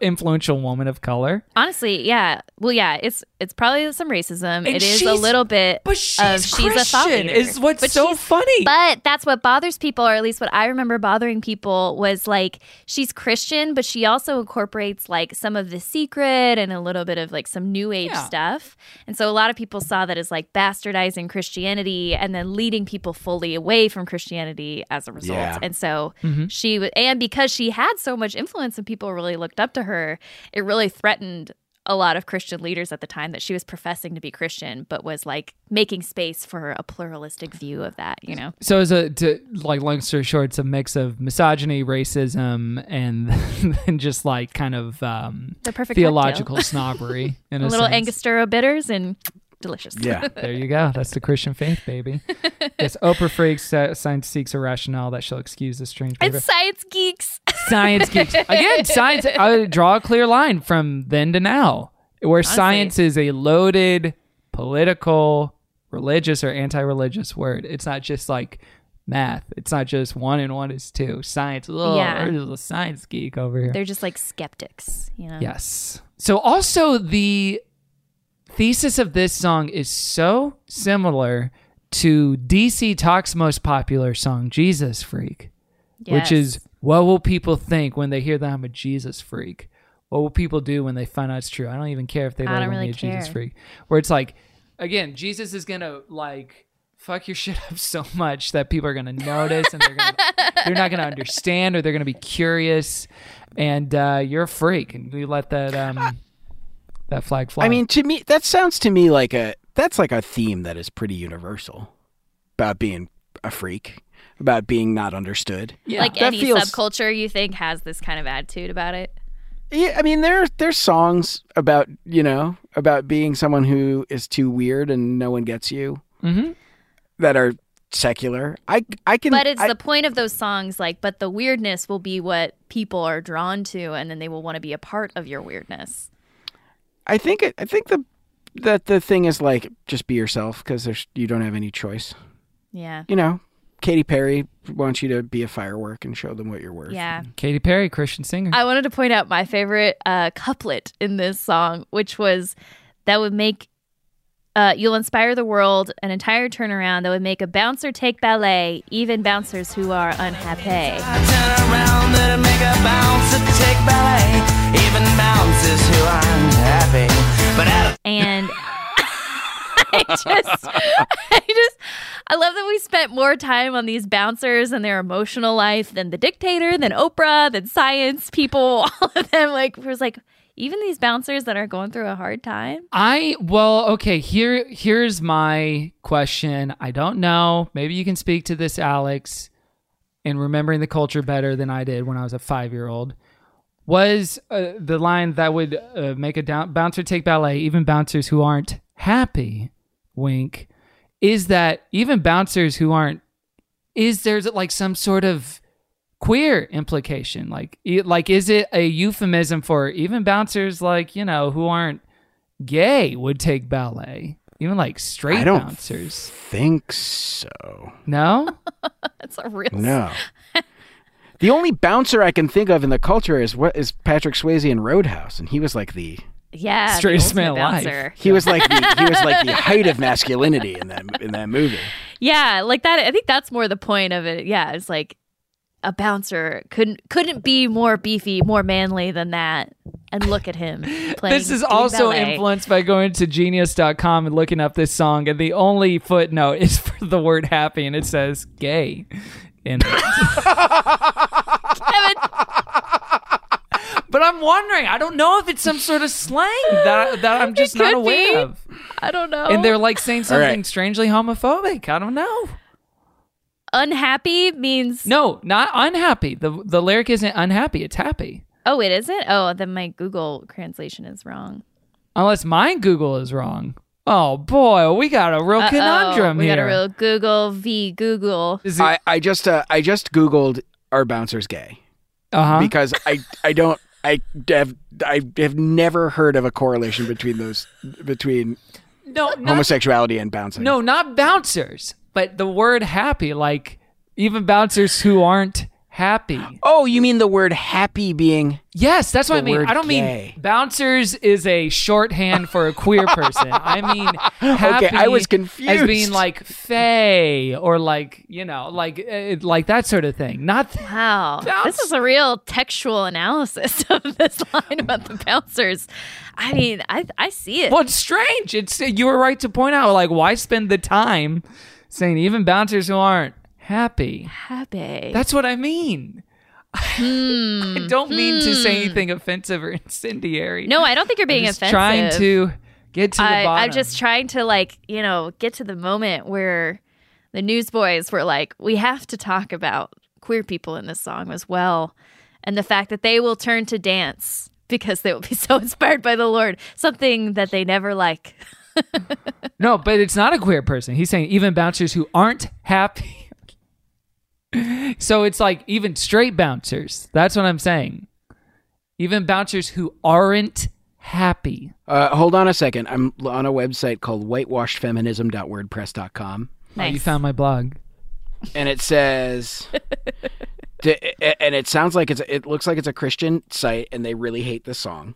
influential woman of color.
Honestly, yeah. Well, yeah, it's it's probably some racism.
And
it is a little bit
but
of
she's
she's a thought
Christian,
leader.
is what's
But
so funny.
But that's what bothers people, or at least what I remember bothering people was like she's Christian, but she also incorporates like some of the secret and a little bit of like some new age
Yeah.
stuff. And so a lot of people saw that as like bastardizing Christianity and then leading people fully away from Christianity as a result.
Yeah.
And so
Mhm.
she w- and because she had so much influence and people really looked up to her, it really threatened a lot of Christian leaders at the time that she was professing to be Christian, but was like making space for a pluralistic view of that, you know?
So, as a to, like long story short, it's a mix of misogyny, racism, and <laughs> then just like kind of um,
The perfect
theological snobbery. <laughs> In a,
a little
sense.
Angostura bitters and delicious.
Yeah. <laughs>
There you go. That's the Christian faith, baby. yes, Oprah freaks. Uh, science seeks a rationale that shall excuse the strange. behavior.
it's science geeks.
science <laughs> geeks again. Science. I would draw a clear line from then to now, where science is a loaded political, religious, or anti-religious word. It's not just like math. It's not just one and one is two. Science. Oh,
Yeah.
there's a science geek over here.
They're just like skeptics, you know?
Yes. So also the thesis of this song is so similar to DC Talk's most popular song, Jesus Freak, which is what will people think when they hear that I'm a Jesus freak? What will people do when they find out it's true? I don't even care if they label
really
me a Jesus freak. Where it's like, again, Jesus is gonna like fuck your <laughs> shit up so much that people are gonna notice and they're gonna <laughs> they're not gonna understand or they're gonna be curious, and uh, you're a freak and you let that um that flag fly.
I mean, to me, that sounds to me like a that's like a theme that is pretty universal about being a freak, about being not understood. Yeah.
Like
That
any
feels-
subculture you think has this kind of attitude about it.
Yeah, I mean, there there's songs about you know about being someone who is too weird and no one gets you
Mhm.
that are secular. I I can,
But it's
I-
the point of those songs, like, but the weirdness will be what people are drawn to, and then they will want to be a part of your weirdness.
I think it, I think the that the thing is like just be yourself because there's you don't have any choice.
Yeah.
You know, Katy Perry wants you to be a firework and show them what you're worth.
Yeah.
Katy Perry, Christian singer.
I wanted to point out my favorite uh, couplet in this song, which was that would make uh, you'll inspire the world an entire turnaround that would make a bouncer take ballet, even bouncers who are unhappy.
And <laughs>
I just, I just, I love that we spent more time on these bouncers and their emotional life than the dictator, than Oprah, than science people. <laughs> All of them, like, it was like, even these bouncers that are going through a hard time.
I well, okay, here here's my question. I don't know. Maybe you can speak to this, Alex, in remembering the culture better than I did when I was a 5-year-old. Was uh, the line that would uh, make a down- bouncer take ballet, even bouncers who aren't happy, wink, is that even bouncers who aren't is there's like some sort of queer implication like e- like is it a euphemism for even bouncers like you know who aren't gay would take ballet even like straight
I don't
bouncers
think so.
no <laughs>
That's a real.
No. <laughs> the only bouncer I can think of in the culture is what is Patrick Swayze in Roadhouse, and he was like the
Yeah, the
Straightest man alive.
bouncer.
he was like the he was like the height of masculinity in that in that movie. <laughs>
Yeah, like that. I think that's more the point of it. Yeah, it's like a bouncer couldn't couldn't be more beefy, more manly than that. And look at him <laughs> playing.
this is also
ballet.
influenced by going to genius.com and looking up this song and the only footnote is for the word happy and it says gay in it. but i'm wondering i don't know if it's some sort of slang that, that i'm just not aware
be.
of
I don't know.
and they're like saying something
right.
strangely homophobic i don't know
unhappy means.
no not unhappy the the lyric isn't unhappy it's happy
Oh, it isn't. Oh, then my Google translation is wrong.
unless my google is wrong oh boy we got a real
Uh-oh,
conundrum
we
here
got a real Google v Google.
Is it-
I I just uh, I just googled are bouncers gay
uh-huh
because I I don't I have I have never heard of a correlation between those between
no not
homosexuality and bouncing.
No, not bouncers, but the word happy, like Even bouncers who aren't happy.
Oh, you mean the word happy being
Yes, that's what I mean. I don't
gay.
mean bouncers is a shorthand for a queer person. I mean <laughs> happy
I was confused
as
confused.
being like fey or like you know like uh, like that sort of thing. Not
Wow. <laughs>
Bounce-
This is a real textual analysis <laughs> of this line about the bouncers. I mean, I I see it.
well, it's strange. It's you were right to point out like why spend the time saying even bouncers who aren't happy.
Happy.
That's what I mean. <laughs> I don't mean to say anything offensive or <laughs> incendiary.
Hmm. no, I don't think you're being
I'm just
offensive.
trying to get to the bottom.
I'm just trying to like, you know, get to the moment where the newsboys were like, we have to talk about queer people in this song as well. And the fact that they will turn to dance because they will be <laughs> so inspired by the Lord, something that they never like.
No, but it's not a queer person. He's saying even bouncers who aren't happy. so it's like even straight bouncers. That's what I'm saying. Even bouncers who aren't happy.
Uh, hold on a second. I'm on a website called whitewashedfeminism.wordpress.com.
Oh, you found my blog.
and it says <laughs> D- and it sounds like it's it looks like it's a Christian site and they really hate this song.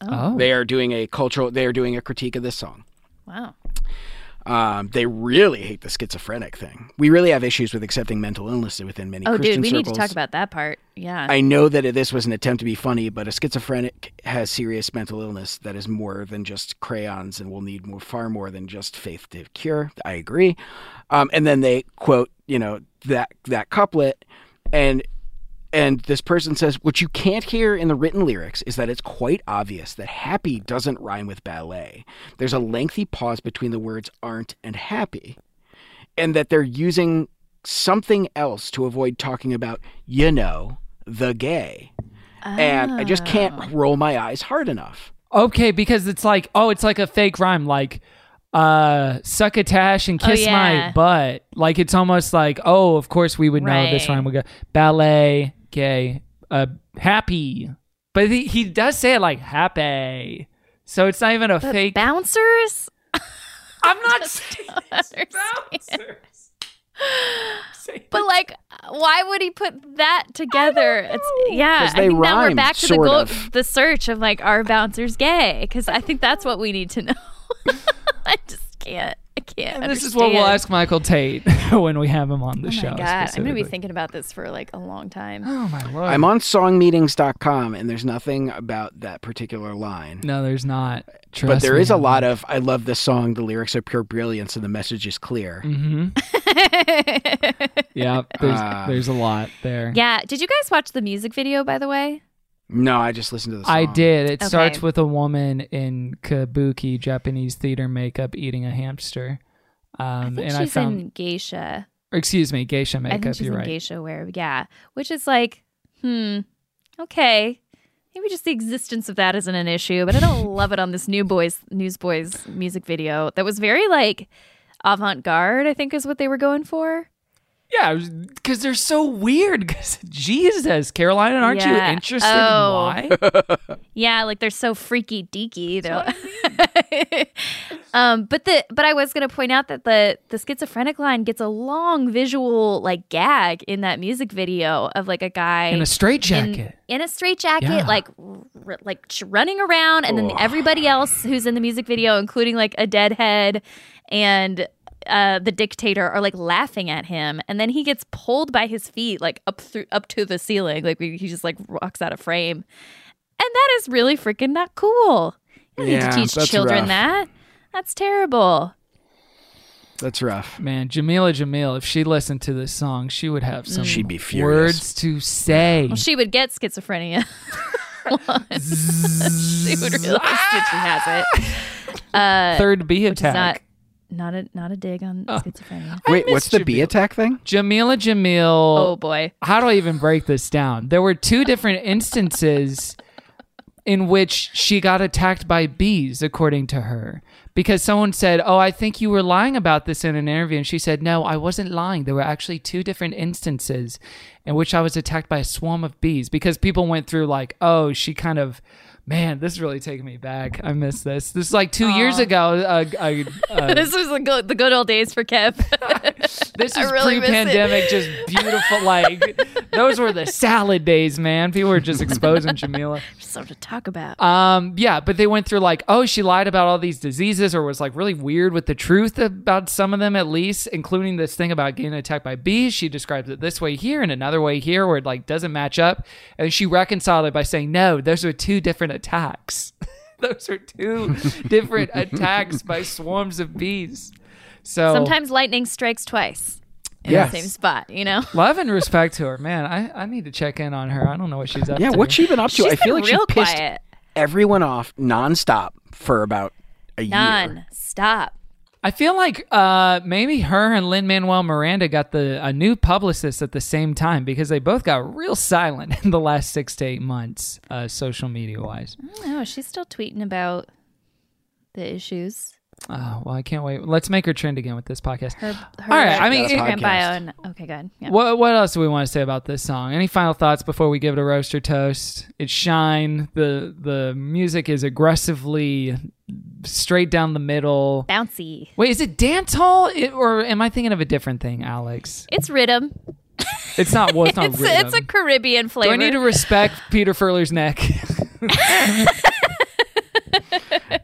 Oh.
They are doing a cultural they are doing a critique of this song.
Wow.
Um, they really hate the schizophrenic thing. We really have issues with accepting mental illness within many
Oh,
Christian
dude, we need to talk about that part. Yeah.
I know that this was an attempt to be funny, but a schizophrenic has serious mental illness that is more than just crayons and will need more, far more than just faith to cure. I agree. Um, and then they quote, you know, that that couplet, and and this person says, what you can't hear in the written lyrics is that it's quite obvious that happy doesn't rhyme with ballet. There's a lengthy pause between the words aren't and happy, and that they're using something else to avoid talking about, you know, the gay. And I just
Oh.
can't ah. roll my eyes hard enough.
Okay, because it's like, oh, it's like a fake rhyme, like uh succotash and
Oh,
kiss my butt. Like it's almost like, oh, of course we would know this
Right.
rhyme would go ballet, gay, uh happy. But he, he does say it like happy. So it's not even a
But
fake
bouncers? <laughs>
I'm not <laughs> saying bouncers.
But like, why would he put that together? It's yeah.
'Cause
I
they
think now we're
rhyme,
back to the
sort
goal,
of.
the search of like, are bouncers gay? Because I think that's what we need to know. <laughs> I just can't. I can't.
and this is what we'll ask Michael Tait <laughs> when we have him on the
Oh
show.
my god, I'm gonna be thinking about this for like a long time.
Oh my lord.
I'm on songmeanings.com and there's nothing about that particular line.
No, there's not.
but
Trust
there
me.
is a lot of I love this song, the lyrics are pure brilliance and the message is clear.
Mm-hmm. <laughs> Yeah, there's
Uh,
there's a lot there.
Yeah. Did you guys watch the music video? By the way.
No, I just listened to the song.
I did. It starts with a woman in kabuki Japanese theater makeup eating a hamster. Um,
I think
and
she's
I found,
in geisha.
or excuse me, geisha
I
makeup.
think she's
You're
in
right.
geisha wear. Yeah, which is like, hmm, okay. Maybe just the existence of that isn't an issue, but I don't <laughs> love it on this New Boys Newsboys music video. That was very like avant garde. I think is what they were going for.
Yeah, because they're so weird. Because <laughs> Jesus, Carolina, aren't you
Yeah.
interested
Oh.
in why? <laughs>
Yeah, like they're so freaky deaky. They're <laughs> um, but the but I was gonna point out that the the schizophrenic line gets a long visual like gag in that music video of like a guy
In a
in,
straitjacket.
in a straitjacket,
Yeah.
like r- like running around, and then everybody else who's in the music video, including like a deadhead and uh, the dictator, are like laughing at him, and then he gets pulled by his feet like up through up to the ceiling, like he just like rocks out of frame, and that is really freaking not cool. You don't
Yeah,
need to teach children
rough.
that. That's terrible.
That's rough.
Man, Jamila Jamil, if she listened to this song, she would have some
She'd be furious.
words to say.
Well, she would get schizophrenia. <laughs> <laughs> she would realize that she has it. Uh,
Third B
which is
attack.
Not not a not a dig on
Oh.
schizophrenia.
Wait,
miss
what's the B
Jamil.
attack thing?
Jamila Jamil.
Oh boy.
how do I even break this down? There were two <laughs> different instances in which she got attacked by bees, according to her. Because someone said, Oh, I think you were lying about this in an interview. And she said, No, I wasn't lying. There were actually two different instances in which I was attacked by a swarm of bees. Because people went through, like, Oh, she kind of. Man, this is really taking me back. I miss this. This is like two years ago. Uh, uh, <laughs> uh,
this was the good, the good old days for Kev. <laughs>
this
I
is
really
pre-pandemic, just beautiful. Like those were the salad days, man. People were just exposing <laughs> Jamila.
Something to talk about.
Um, yeah, but they went through like, oh, she lied about all these diseases, or was like really weird with the truth about some of them, at least, including this thing about getting attacked by bees. She describes it this way here and another way here, where it like doesn't match up, and she reconciled it by saying, no, those are two different attacks. <laughs> those are two different <laughs> attacks by swarms of bees. So
Sometimes lightning strikes twice in
Yes.
the same spot, you know?
love and <laughs> respect to her, man. I, I need to check in on her. I don't know what she's up
Yeah,
to.
Yeah, what's she been up to?
She's
I feel
been
like she
real
pissed
quiet.
everyone off nonstop for about a year.
None.
I feel like uh, maybe her and Lin Manuel Miranda got the a new publicist at the same time because they both got real silent <laughs> in the last six to eight months, uh, social media wise.
Know. She's still tweeting about the issues.
Oh, well, I can't wait. Let's make her trend again with this podcast.
Her, her
All right, I mean,
Instagram
it-
bio. And, okay, good. Yeah.
What what else do we want to say about this song? Any final thoughts before we give it a roaster toast? It's shine. The the music is aggressively straight down the middle.
Bouncy.
Wait, is it dance hall it, or am I thinking of a different thing, Alex?
It's rhythm.
It's not. Well, it's <laughs> not.
It's,
rhythm.
it's a Caribbean flavor.
Do I need to respect Peter Furler's neck? <laughs> <laughs>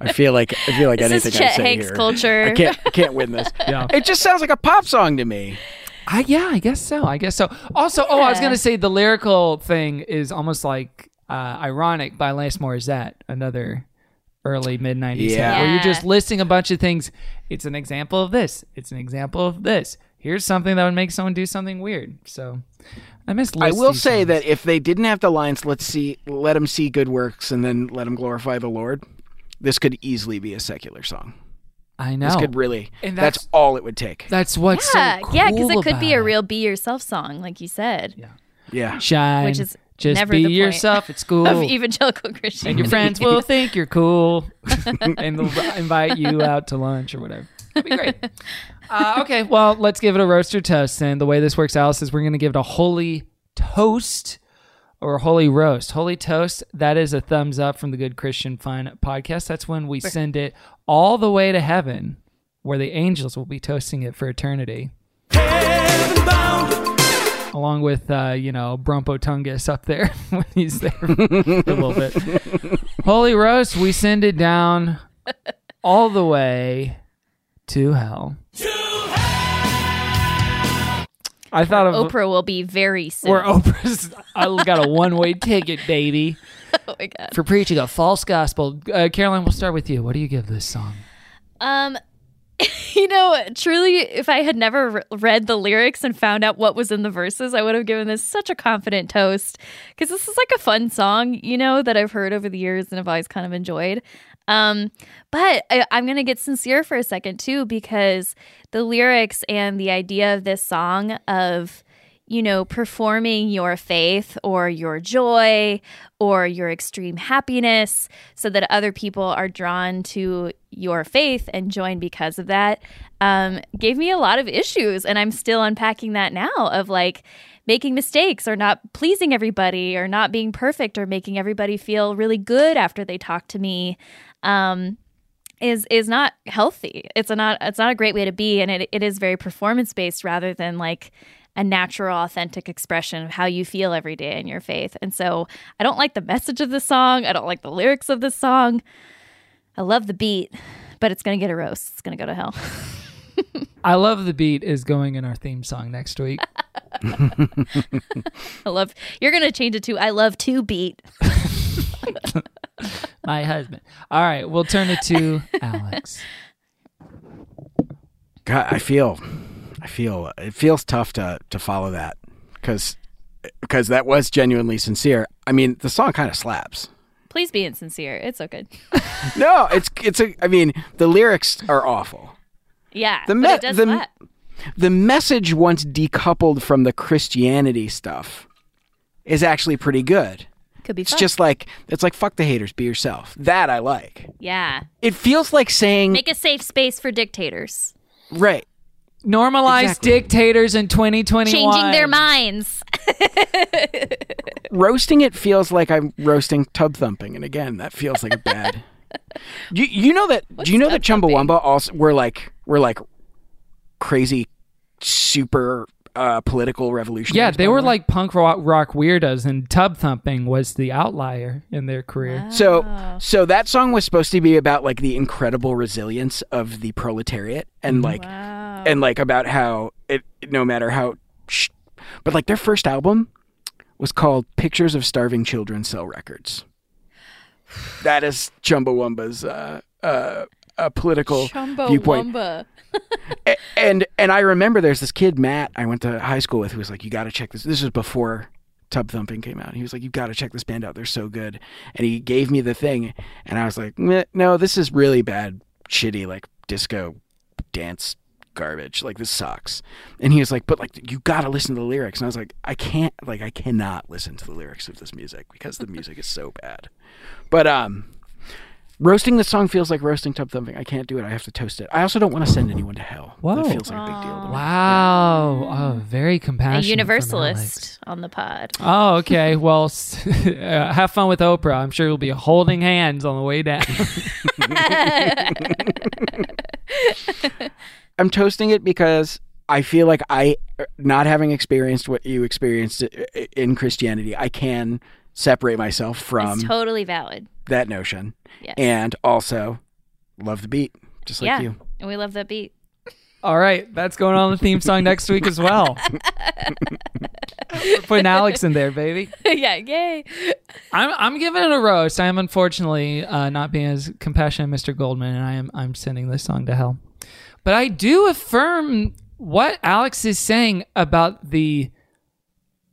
I feel like I feel like
This is
anything I
Chet
say
Hanks
here,
culture.
I can't I can't win this. <laughs>
Yeah.
It just sounds like a pop song to me.
I yeah, I guess so. I guess so. Also, oh, I was gonna say the lyrical thing is almost like uh, ironic by Alanis Morissette, another early mid '90s hit,
Yeah.
where you're just listing a bunch of things. It's an example of this. It's an example of this. Here's something that would make someone do something weird. So, I miss.
I will say
songs.
that if they didn't have the lines, let's see, let them see good works and then let them glorify the Lord. This could easily be a secular song.
I know
This could really.
And
that's,
that's-
all it would take.
that's what's
yeah,
so cool
yeah, because it could be a real be yourself song, like you said,
Yeah.
shine,
which is
just
never
be
the point
yourself. It's <laughs> cool.
of evangelical Christian.
and your friends will <laughs> think you're cool <laughs> and they'll invite you out to lunch or whatever. That'd be great. Uh, okay, well, let's give it a roast or toast. And the way this works, Alice, is we're going to give it a holy toast or holy roast. Holy toast, that is a thumbs up from the Good Christian Fun podcast. That's when we send it all the way to heaven, where the angels will be toasting it for eternity. Along with, uh, you know, Brumpo Tungus up there <laughs> when he's there <laughs> a little bit. Holy roast, we send it down all the way to hell. I thought of
Oprah will be very soon.
where <laughs> Oprah's. I got a one way ticket, baby, <laughs>
oh my god.
for preaching a false gospel. Uh, Caroline, we'll start with you. What do you give this song?
Um, <laughs> you know, truly, if I had never re- read the lyrics and found out what was in the verses, I would have given this such a confident toast because this is like a fun song, you know, that I've heard over the years and have always kind of enjoyed. Um, but I, I'm going to get sincere for a second too because the lyrics and the idea of this song of you know, performing your faith or your joy or your extreme happiness so that other people are drawn to your faith and join because of that um, gave me a lot of issues. And I'm still unpacking that now of like making mistakes or not pleasing everybody or not being perfect or making everybody feel really good after they talk to me. Um, is is not healthy. It's a not it's not a great way to be, and it, it is very performance based rather than like a natural, authentic expression of how you feel every day in your faith. And so I don't like the message of the song. I don't like the lyrics of the song. I love the beat, but it's gonna get a roast. It's gonna go to hell. <laughs>
I love the beat is going in our theme song next week. <laughs>
I love you're gonna change it to I love to beat. <laughs>
My husband. All right, we'll turn it to <laughs> Alex.
God, I feel, I feel it feels tough to to follow that because because that was genuinely sincere. I mean, the song kind of slaps.
Please be insincere. It's so good. <laughs>
No, it's it's a. I mean, the lyrics are awful.
Yeah.
The
but
me-
it does
the-
slap.
The message, once decoupled from the Christianity stuff, is actually pretty good.
Could be
It's
fun.
just like it's like fuck the haters, be yourself. That I like.
yeah.
It feels like saying
Make a safe space for dictators.
right.
Normalize
Exactly.
dictators in 2021.
Changing their minds. <laughs>
roasting it feels like I'm roasting tub thumping, and again, that feels like a bad. <laughs> you, you know that? do you know that Chumbawamba also were like were like crazy, super uh, political revolution.
Yeah, they were
way?
like punk rock, rock weirdos, and tub thumping was the outlier in their career.
So so that song was supposed to be about like the incredible resilience of the proletariat and like and like about how it no matter how sh- but like their first album was called Pictures of Starving Children Sell Records. <sighs> That is Chumbawamba's uh uh a political viewpoint. <laughs> A- and and I remember there's this kid Matt I went to high school with who was like, you got to check this. This was before Tub Thumping came out. He was like, you got to check this band out. They're so good. And he gave me the thing, and I was like, no, this is really bad, shitty like disco dance garbage. Like this sucks. And he was like, but like you got to listen to the lyrics. And I was like, I can't. Like I cannot listen to the lyrics of this music because the music is so bad. But um. Roasting the song feels like roasting tub thumping. I can't do it. I have to toast it. I also don't want to send anyone to hell.
Whoa.
That feels like a big deal to me.
Wow. Oh, very compassionate. from
universalist on the pod.
Oh, okay. <laughs> Well, s- <laughs> uh, have fun with Oprah. I'm sure you'll be holding hands on the way down. <laughs>
I'm toasting it because I feel like I, not having experienced what you experienced in Christianity, I can separate myself from
it's totally valid.
that notion,
Yes.
and also love the beat, just like
yeah.
you.
And we love that beat.
All right, that's going on the theme song next week as well. We're <laughs> putting Alex in there, baby. <laughs>
yeah, yay.
I'm I'm giving it a roast. I am unfortunately uh, not being as compassionate, as Mr. Goldman, and I am I'm sending this song to hell. But I do affirm what Alex is saying about the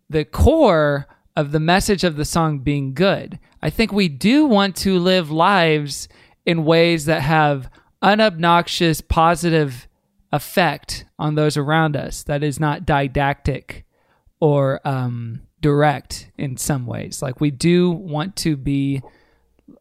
the core of the message of the song being good. I think we do want to live lives in ways that have unobnoxious positive effect on those around us that is not didactic or um, direct in some ways. Like we do want to be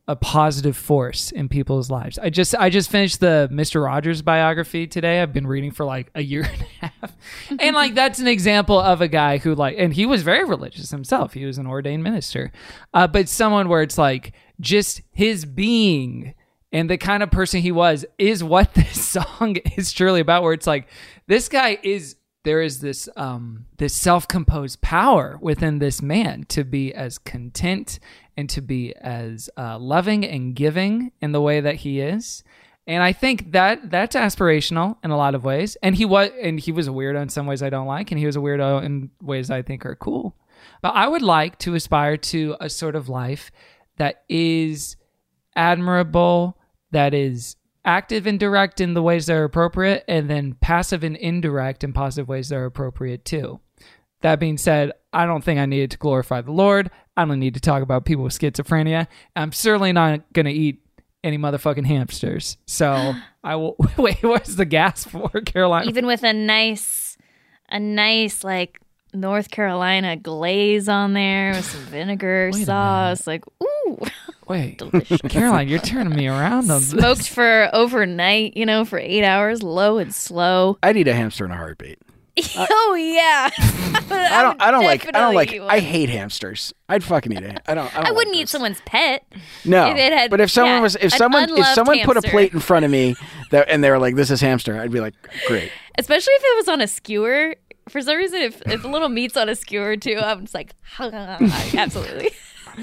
a positive force in people's lives. I just I just finished the Mr. Rogers biography today. I've been reading for like a year <laughs> and a half. and like that's an example of a guy who like and he was very religious himself. He was an ordained minister. Uh, but someone where it's like just his being and the kind of person he was is what <laughs> this song is truly about where it's like this guy is there is this um this self-composed power within this man to be as content and to be as uh, loving and giving in the way that he is and i think that that's aspirational in a lot of ways and he was and he was a weirdo in some ways i don't like and he was a weirdo in ways i think are cool but i would like to aspire to a sort of life that is admirable, that is active and direct in the ways that are appropriate, and then passive and indirect in positive ways that are appropriate too. That being said, I don't think I needed to glorify the Lord. I don't need to talk about people with schizophrenia. I'm certainly not going to eat any motherfucking hamsters. So I will. <laughs> Wait, what's the gas for, Caroline?
Even with a nice, a nice like North Carolina glaze on there with some <sighs> vinegar sauce, like ooh, <laughs>
Wait,
delicious.
Caroline, you're turning me around on this.
Smoked for overnight, you know, for eight hours, low and slow.
I'd eat a hamster in a heartbeat. <laughs>
oh yeah. <laughs>
I don't. I don't like. I don't like.
Definitely
I hate hamsters. I'd fucking eat it. I don't. I, don't
I wouldn't
like
eat someone's pet.
No,
if it had-
but if someone
yeah,
was, if someone, if
unloved
someone put a plate in front of me, <laughs> that and they were like, "This is hamster," I'd be like, "Great."
especially if it was on a skewer. For some reason, if if a little meat's on a skewer too, I'm just like, absolutely.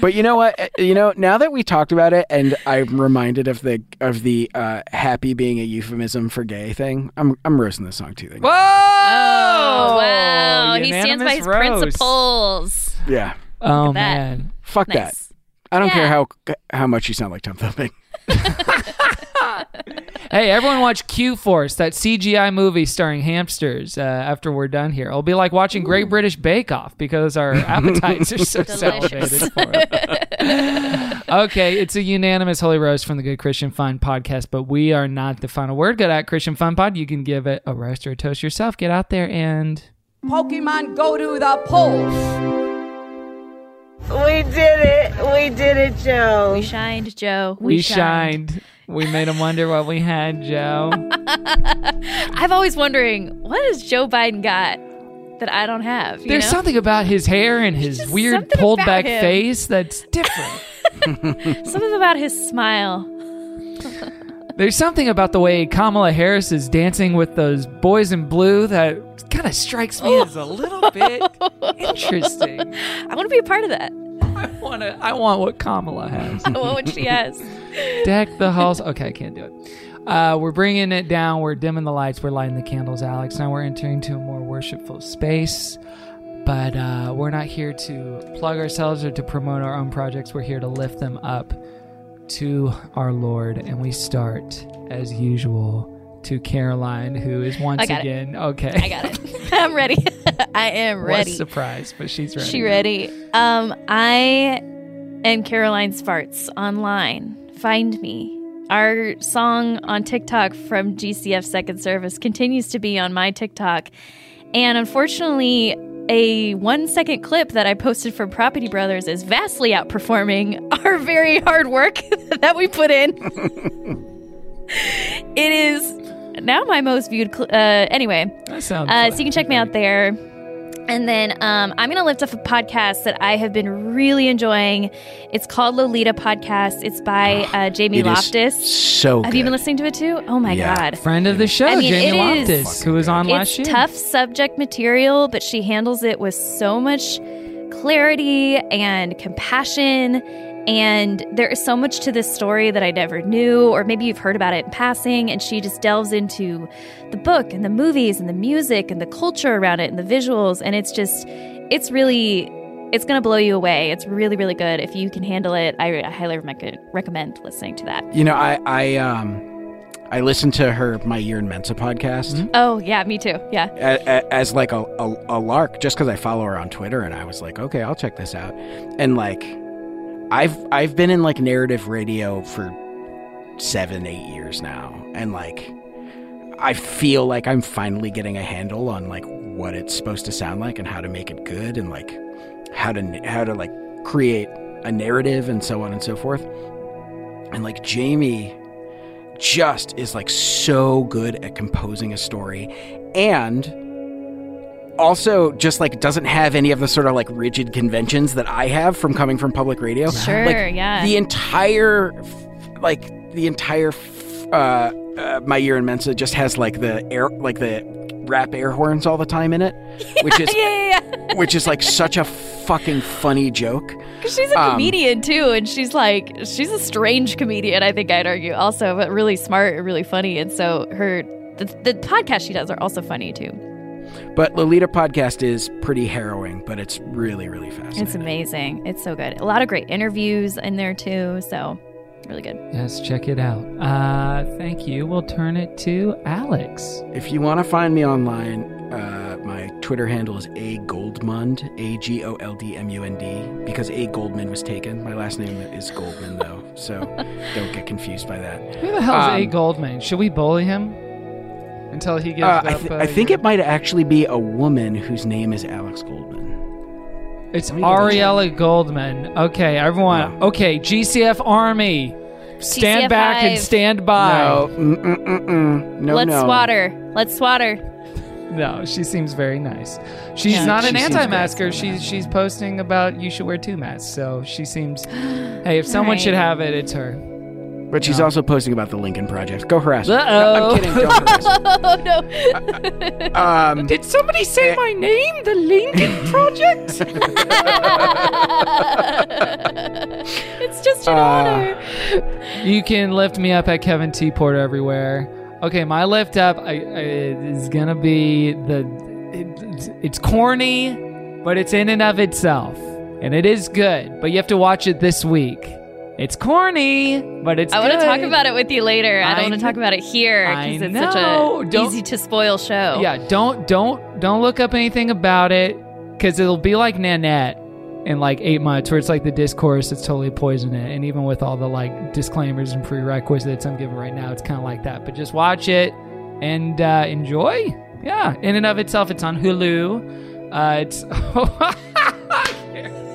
But you know what? Uh, You know, now that we talked about it, and I'm reminded of the of the uh, happy being a euphemism for gay thing. I'm I'm roasting this song too. Then.
Whoa!
Oh wow, he stands by his
Unanimous roast.
principles.
Yeah.
Oh
that.
man.
Fuck
Nice.
that. I don't care
Yeah.
how how much you sound like Tom Thumping. <laughs> <laughs>
Hey, everyone watch Q Force, that CGI movie starring hamsters uh, after we're done here. It'll be like watching Great British Bake Off because our appetites are so
Delicious. <laughs>
salivated for it. Okay, it's a unanimous Holy Roast from the Good Christian Fun podcast, but we are not the final word. Good at Christian Fun Pod. You can give it a roast or a toast yourself. Get out there and.
Pokemon go to the polls. We did it. We did it, Joe.
We shined, Joe.
We, shined. We made him wonder what we had, Joe. <laughs>
I've always wondering what has Joe Biden got that I don't have. you
There's
know?
something about his hair and his
just
weird pulled back
him.
face that's different. <laughs> <laughs>
something about his smile. <laughs>
There's something about the way Kamala Harris is dancing with those boys in blue that kind of strikes me as a little <laughs> bit interesting.
I want to be a part of that.
I want to. I want what Kamala has.
I want what she has.
Deck the halls. Okay, I can't do it. Uh, we're bringing it down. We're dimming the lights. We're lighting the candles, Alex. Now we're entering to a more worshipful space. But uh, we're not here to plug ourselves or to promote our own projects. We're here to lift them up to our Lord. And we start, as usual, to Caroline, who is once
got it.
again. Okay.
I got it. <laughs> I'm ready. <laughs> I am ready.
Was surprised, but she's ready.
She ready. Um, I am Caroline Sparts online. Find me. Our song on TikTok from GCF Second Service continues to be on my TikTok. And unfortunately, a one second clip that I posted from Property Brothers is vastly outperforming <laughs> our very hard work <laughs> that we put in. <laughs> it is now my most viewed. Cl- uh, anyway,
That sounds.
uh, so you can check me out there. And then um, I'm going to lift up a podcast that I have been really enjoying. It's called Lolita Podcast. It's by uh, Jamie
It is
Loftus.
so
Have you been listening to it too? Oh my
Yeah.
God.
Friend of the show,
I mean,
Jamie Loftus, who was on last
It's
year.
tough subject material, but she handles it with so much clarity and compassion. And there is so much to this story that I never knew, or maybe you've heard about it in passing. And she just delves into the book and the movies and the music and the culture around it and the visuals. And it's just, it's really, it's going to blow you away. It's really, really good. If you can handle it, I, I highly recommend, recommend listening to that.
You know, I I um I listened to her my year in Mensa podcast
Oh, yeah, me too. Yeah.
a, a, as like a, a, a lark just because I follow her on Twitter and I was like, okay, I'll check this out. And like, I've I've been in like narrative radio for seven eight years now, and like, I feel like I'm finally getting a handle on like what it's supposed to sound like and how to make it good and like how to how to like create a narrative and so on and so forth. And like Jamie just is like so good at composing a story and also just like doesn't have any of the sort of like rigid conventions that I have from coming from public radio.
Sure,
Like,
yeah.
The entire like the entire uh, uh my year in Mensa just has like the air like the rap air horns all the time in it, <laughs> which is
yeah, yeah, yeah. <laughs>
which is like such a fucking funny joke.
Because she's a
Um,
comedian too, and she's like she's a strange comedian. I think I'd argue also, but really smart and really funny. And so her the, the podcast she does are also funny too.
But Lolita podcast is pretty harrowing, but it's really really fascinating.
It's amazing. It's so good. A lot of great interviews in there too. So really good.
Yes, check it out. Uh, thank you. We'll turn it to Alex.
If you want to find me online, uh, my Twitter handle is a Goldmund, A G O L D M U N D, because A Goldman was taken. My last name is Goldman though, so <laughs> don't get confused by that.
Who the hell is
Um,
A. Goldman? Should we bully him until he gives
Uh,
up?
I, th-
uh,
I think
your-
it might actually be a woman whose name is Alex Goldman.
It's
Let me double check.
Ariella Goldman. Okay, everyone. Okay, GCF Army. Stand
GCF
back and stand by.
No, mm, mm, mm, mm. no,
Let's
no.
swatter. Let's swatter.
No, she seems very nice. She's
Yeah.
not an
She seems
anti-masker.
great.
She's she's posting about you should wear two masks. So she seems. <gasps> Hey, if someone
right.
should have it, it's her.
But she's
No.
also posting about the Lincoln Project. Go harass her. No,
Uh-oh.
I'm kidding. Don't harass her. <laughs>
Oh no. <laughs>
Um,
Did somebody say my name? The Lincoln <laughs> Project.
it's just an
Uh,
honor.
you can lift me up at Kevin T Porter everywhere. Okay, my lift up I, I, is gonna be the. It, it's corny, but it's in and of itself, and it is good. But you have to watch it this week. It's corny, but it's.
I want to talk about it with you later. I
I
don't want to talk about it here because it's
know.
such a
Don't-
easy to spoil show.
Yeah, don't don't don't look up anything about it because it'll be like Nanette in like eight months, where it's like the discourse that's totally poison it, and even with all the like disclaimers and prerequisites I'm giving right now, it's kind of like that. But just watch it and uh, enjoy. Yeah, in and of itself, it's on Hulu. Uh, it's. <laughs>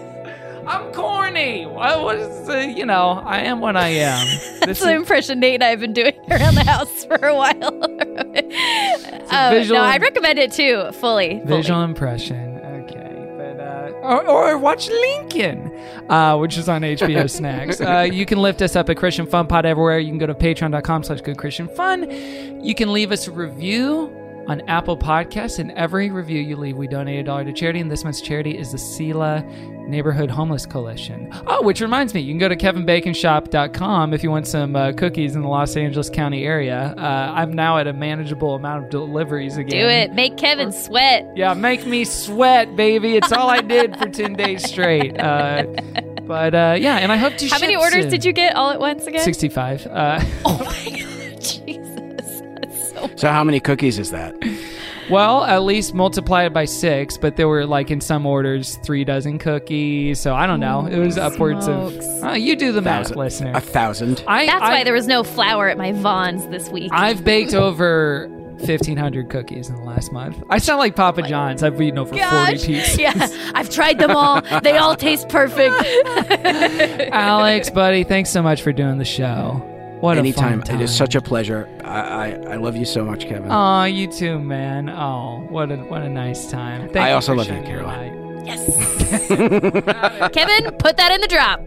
I'm corny. What, was the, you know, I am what I am. <laughs>
That's the impression Nate and I have been doing <laughs> around the house for a while. <laughs> Oh,
visual-
no, I'd recommend it too, fully. fully.
Visual impression. Okay. But, uh, or, or watch Lincoln, uh, which is on HBO Snacks. Uh, you can lift us up at Christian Fun Pod everywhere. You can go to patreon.com slash good Christian fun. You can leave us a review on Apple Podcasts. And every review you leave, we donate a dollar to charity. And this month's charity is the SELAH Neighborhood Homeless Coalition. Oh, which reminds me, you can go to kevinbaconshop.com if you want some uh, cookies in the Los Angeles County area. Uh, I'm now at a manageable amount of deliveries again.
Do it. Make Kevin sweat.
Yeah, make me sweat, baby. It's all I did for <laughs> 10 days straight. Uh, but uh, yeah, and I hope to
How many orders
soon.
did you get all at once again?
65. Uh,
Oh my god, <laughs> Jesus. That's so
So how many cookies is that?
well, at least multiply it by six, but there were like in some orders three dozen cookies. So I don't know. It was upwards of. Uh, you do the math,
Thousand.
listener.
A thousand.
I,
That's
I,
why there was no flour at my Vons this week.
I've <laughs> baked over 1,500 cookies in the last month. I sound like Papa John's. I've eaten over 40
Gosh.
pieces. <laughs>
Yeah, I've tried them all. They all taste perfect. <laughs>
Alex, buddy, thanks so much for doing the show. What
Anytime.
a fun time.
It is such a pleasure. I, I, I love you so much, Kevin.
Oh, you too, man. Oh, what a what a nice time. Thank
I
you
also love you,
shining your
Caroline.
yes. <laughs> Kevin, put that in the drop.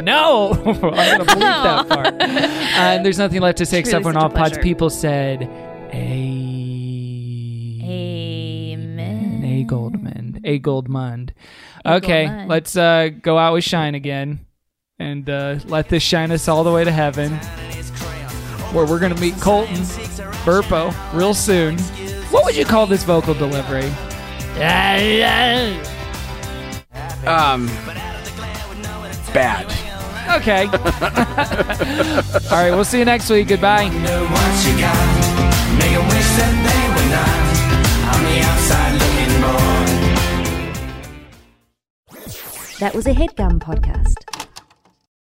<laughs>
no, <laughs> I'm gonna believe that part. Uh, and there's nothing left to say except
Truly
when
such a
all pods people said, "A
Amen.
A Goldman, A Goldmund." Okay,
Goldmund.
let's uh, go out with shine again, and uh, let this shine us all the way to heaven, where we're gonna meet Colton Burpo real soon. What would you call this vocal delivery?
Um, bad.
Okay. <laughs> All right, we'll see you next week. Goodbye.
What you got? Make a wish that they were not. On the outside looking bored.
That was a headgum podcast.